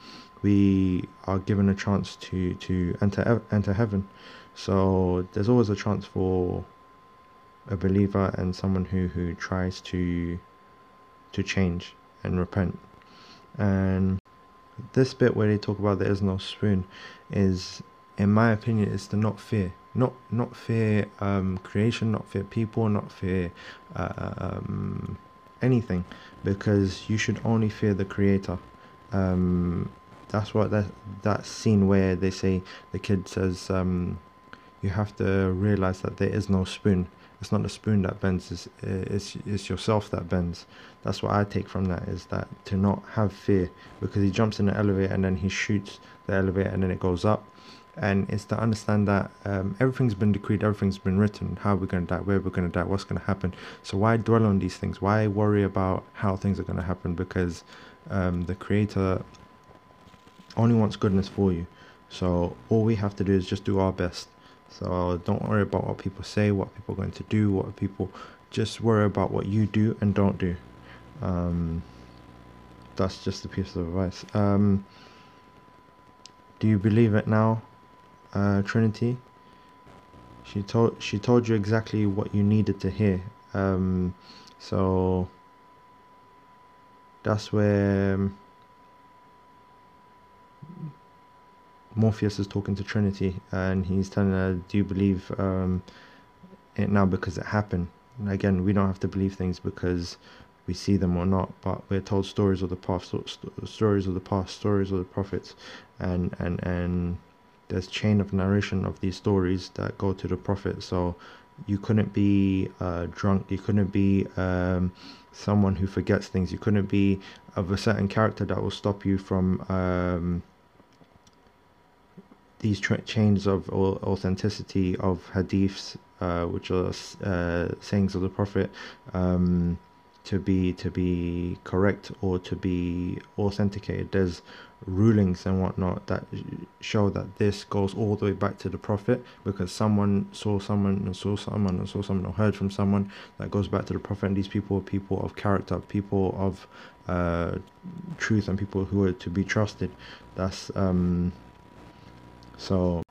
we are given a chance to to enter enter heaven. So there's always a chance for a believer and someone who who tries to to change and repent. And this bit where they talk about there is no spoon is, in my opinion, is to not fear, not not fear um, creation, not fear people, not fear uh, um, anything, because you should only fear the Creator. Um, that's what that that scene where they say the kid says um, you have to realize that there is no spoon it's not the spoon that bends it's, it's it's yourself that bends. That's what i take from that is that to not have fear because he jumps in the elevator and then he shoots the elevator and then it goes up. And it's to understand that um, everything's been decreed everything's been written. How we're going to die? Where we're going to die? What's going to happen? So why dwell on these things? Why worry about how things are going to happen? Because um, the creator only wants goodness for you. So all we have to do is just do our best so don't worry about what people say, what people are going to do, what people just worry about what you do and don't do. Um, that's just a piece of advice. Um, do you believe it now, uh, Trinity? She told she told you exactly what you needed to hear. Um, so that's where Morpheus is talking to Trinity and he's telling her, Do you believe um, it now because it happened? And again, we don't have to believe things because we see them or not, but we're told stories of the past, stories of the past, stories of the prophets, and and and there's chain of narration of these stories that go to the prophet. So you couldn't be uh, drunk, you couldn't be um, someone who forgets things, you couldn't be of a certain character that will stop you from. Um, these chains of authenticity of hadiths, uh, which are uh, sayings of the Prophet, um, to be to be correct or to be authenticated. There's rulings and whatnot that show that this goes all the way back to the Prophet because someone saw someone and saw someone and saw someone or heard from someone that goes back to the Prophet. And these people are people of character, people of uh, truth, and people who are to be trusted. That's um, so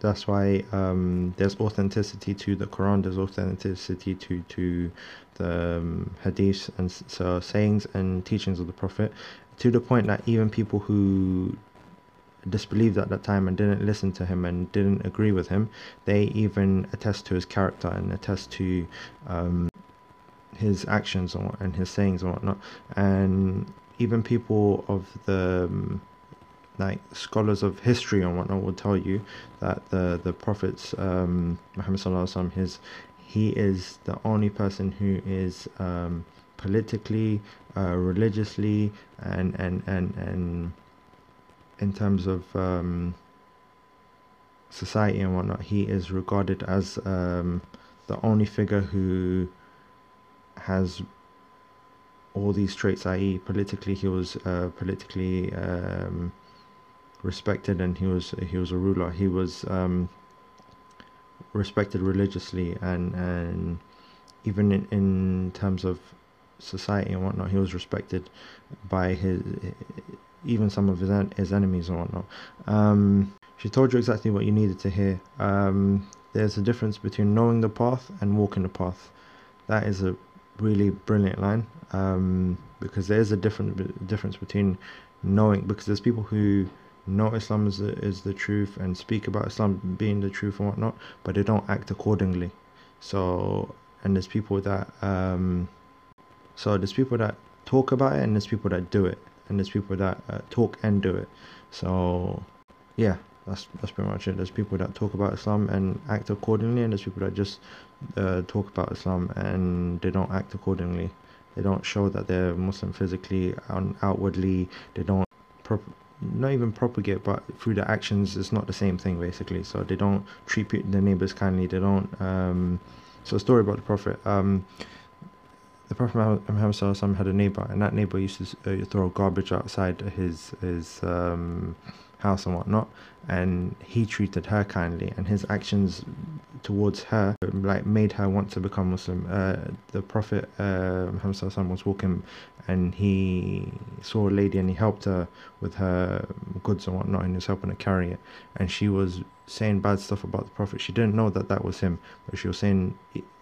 that's why um, there's authenticity to the Quran. There's authenticity to to the um, hadiths and so sayings and teachings of the Prophet, to the point that even people who disbelieved at that time and didn't listen to him and didn't agree with him, they even attest to his character and attest to um, his actions and, and his sayings and whatnot. And even people of the um, like scholars of history and whatnot will tell you that the the prophets um, Muhammad sallallahu his he is the only person who is um, politically, uh, religiously, and and and and in terms of um, society and whatnot, he is regarded as um, the only figure who has all these traits, i.e., politically, he was uh, politically um, respected and he was he was a ruler. He was um, respected religiously and and even in, in terms of society and whatnot he was respected by his even some of his, his enemies and whatnot. Um, she told you exactly what you needed to hear. Um, there's a difference between knowing the path and walking the path. That is a really brilliant line um, because there is a different difference between knowing because there's people who know Islam is the, is the truth and speak about Islam being the truth and whatnot, but they don't act accordingly. So, and there's people that, um, so there's people that talk about it and there's people that do it, and there's people that uh, talk and do it. So, yeah, that's that's pretty much it. There's people that talk about Islam and act accordingly, and there's people that just uh, talk about Islam and they don't act accordingly. they don't show that they're Muslim physically and outwardly. They don't not even propagate, but through their actions, it's not the same thing basically. So they don't treat their neighbors kindly. They don't. Um, so a story about the Prophet. Um, the Prophet Muhammad had a neighbor, and that neighbor used to uh, throw garbage outside his his um, house and whatnot. And he treated her kindly, and his actions towards her like made her want to become Muslim. Uh, the Prophet uh, Muhammad was walking, and he saw a lady, and he helped her with her goods and whatnot, and he was helping her carry it. And she was saying bad stuff about the Prophet. She didn't know that that was him, but she was saying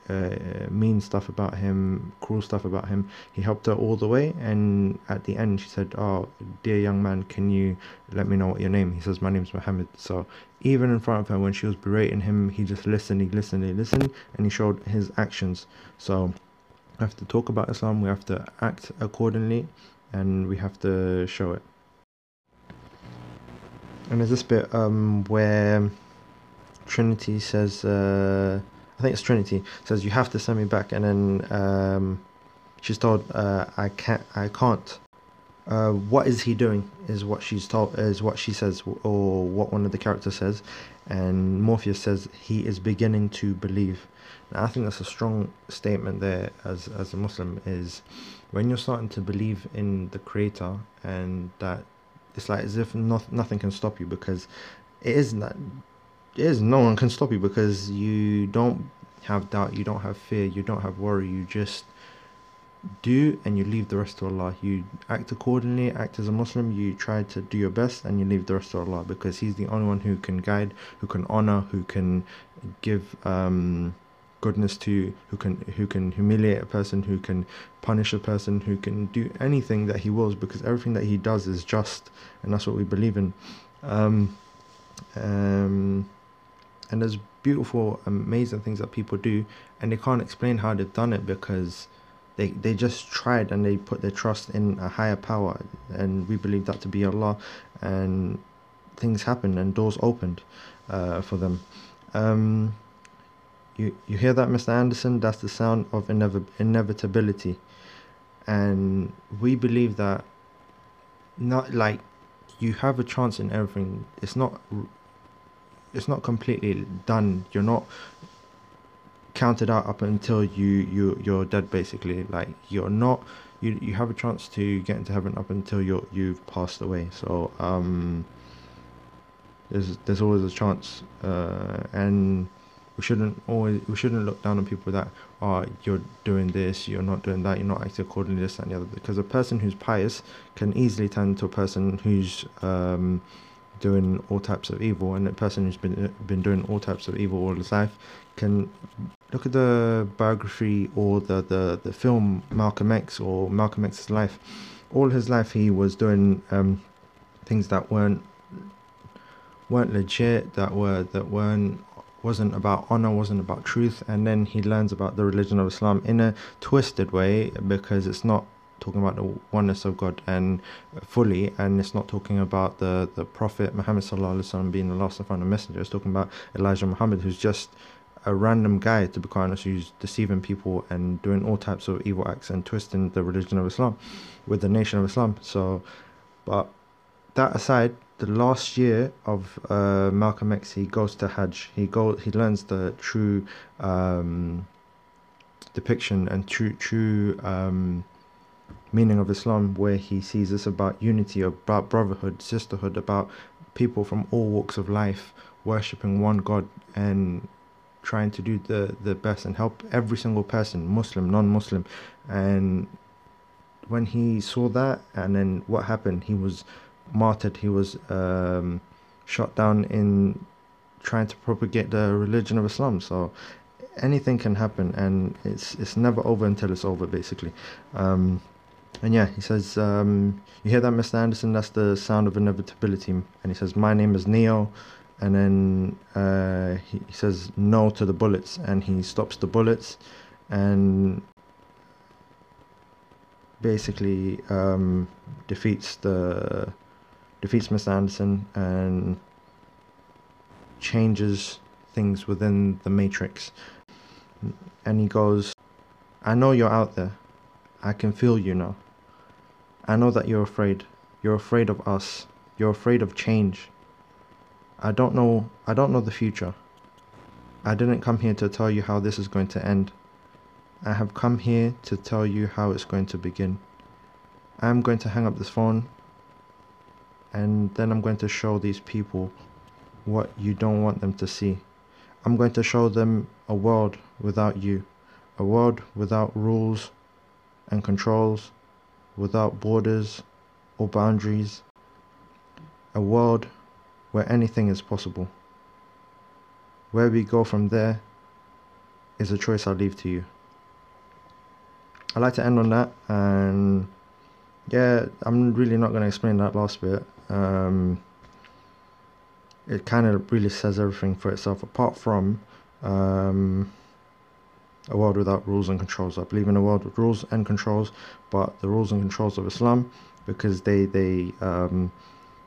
uh, mean stuff about him, cruel stuff about him. He helped her all the way, and at the end, she said, "Oh, dear young man, can you let me know what your name?" He says, "My name's Muhammad." So even in front of her, when she was berating him, he just listened, he listened, he listened, and he showed his actions. So we have to talk about Islam. We have to act accordingly, and we have to show it. And there's this bit um, where Trinity says. Uh, I think it's Trinity says you have to send me back, and then um, she's told uh, I can't. I can't. Uh, what is he doing? Is what she's told. Is what she says, or what one of the characters says, and Morpheus says he is beginning to believe. Now, I think that's a strong statement there. As as a Muslim, is when you're starting to believe in the Creator, and that it's like as if not, nothing can stop you because it is that is no one can stop you because you don't have doubt, you don't have fear, you don't have worry, you just do and you leave the rest to Allah. You act accordingly, act as a Muslim, you try to do your best and you leave the rest to Allah because He's the only one who can guide, who can honor, who can give um, goodness to, who can who can humiliate a person, who can punish a person, who can do anything that He wills because everything that He does is just and that's what we believe in. Um, um, and there's beautiful, amazing things that people do, and they can't explain how they've done it because they they just tried and they put their trust in a higher power, and we believe that to be Allah, and things happened and doors opened uh, for them. Um, you you hear that, Mr. Anderson? That's the sound of inev- inevitability, and we believe that not like you have a chance in everything. It's not it's not completely done. You're not counted out up until you you you're dead basically. Like you're not you you have a chance to get into heaven up until you you've passed away. So um there's there's always a chance uh, and we shouldn't always we shouldn't look down on people that are oh, you're doing this you're not doing that you're not acting accordingly this and the other because a person who's pious can easily turn into a person who's um, doing all types of evil, and a person who's been been doing all types of evil all his life can look at the biography or the, the, the film Malcolm X or Malcolm X's life. All his life, he was doing um, things that weren't weren't legit, that were that weren't wasn't about honor, wasn't about truth, and then he learns about the religion of Islam in a twisted way because it's not talking about the oneness of God and fully, and it's not talking about the the Prophet Muhammad wasallam being the last and final messenger. It's talking about Elijah Muhammad, who's just a random guy, to be quite honest, who's deceiving people and doing all types of evil acts and twisting the religion of Islam with the nation of Islam. So, but that aside, the last year of uh, Malcolm X, he goes to Hajj. He go he learns the true um, depiction and true true um, meaning of Islam, where he sees this about unity, about brotherhood, sisterhood, about people from all walks of life worshipping one God and trying to do the, the best and help every single person, Muslim, non Muslim. And when he saw that, and then what happened, he was martyred, he was um, shot down in trying to propagate the religion of Islam. So anything can happen, and it's it's never over until it's over, basically. Um, and yeah, he says, um, You hear that, Mr. Anderson? That's the sound of inevitability. And he says, My name is Neo. And then uh, he, says, No to the bullets. And he stops the bullets and basically um, defeats the defeats Mr. Anderson and changes things within the matrix. And he goes, I know you're out there I can feel you now. I know that you're afraid. You're afraid of us. You're afraid of change. I don't know I don't know the future. I didn't come here to tell you how this is going to end. I have come here to tell you how it's going to begin. I'm going to hang up this phone and then I'm going to show these people what you don't want them to see. I'm going to show them a world without you, a world without rules and controls, without borders or boundaries, a world where anything is possible. Where we go from there is a choice I leave to you. I'd like to end on that, and yeah, I'm really not going to explain that last bit. Um, it kind of really says everything for itself, apart from um, a world without rules and controls. I believe in a world with rules and controls, but the rules and controls of Islam, because they they um,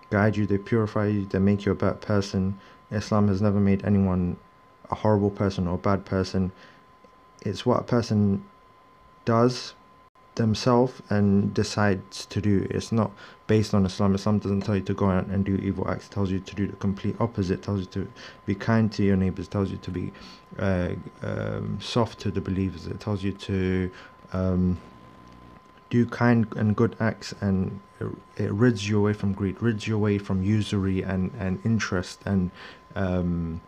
guide you, they purify you, they make you a better person. Islam has never made anyone a horrible person or a bad person. It's what a person does themselves and decides to do. It's not based on Islam. Islam doesn't tell you to go out and do evil acts. It tells you to do the complete opposite. It tells you to be kind to your neighbors. It tells you to be uh, um, soft to the believers. It tells you to um, do kind and good acts and it rids you away from greed, rids you away from usury and, and interest and um,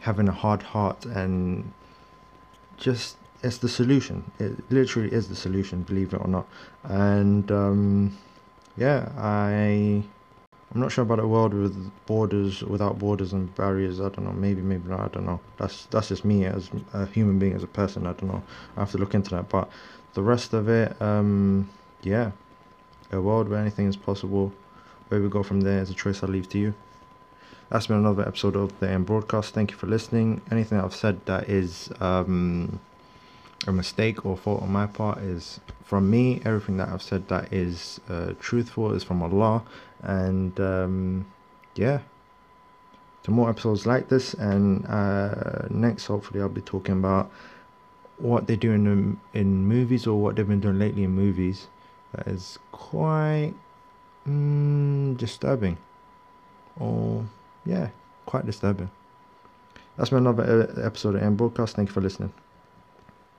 having a hard heart and just it's the solution. It literally is the solution, believe it or not. And um, yeah, I I'm not sure about a world with borders, without borders and barriers. I don't know. Maybe, maybe not. I don't know. That's that's just me as a human being, as a person. I don't know. I have to look into that. But the rest of it, um, yeah, a world where anything is possible. Where we go from there is a choice I leave to you. That's been another episode of the AM broadcast. Thank you for listening. Anything I've said that is um, a mistake or fault on my part is from me. Everything that I've said that is uh, truthful is from Allah. And um, yeah, to more episodes like this. And uh, next, hopefully, I'll be talking about what they do in in movies or what they've been doing lately in movies. That is quite mm, disturbing, or yeah, quite disturbing. That's been another uh, episode of AM Broadcast. Thank you for listening.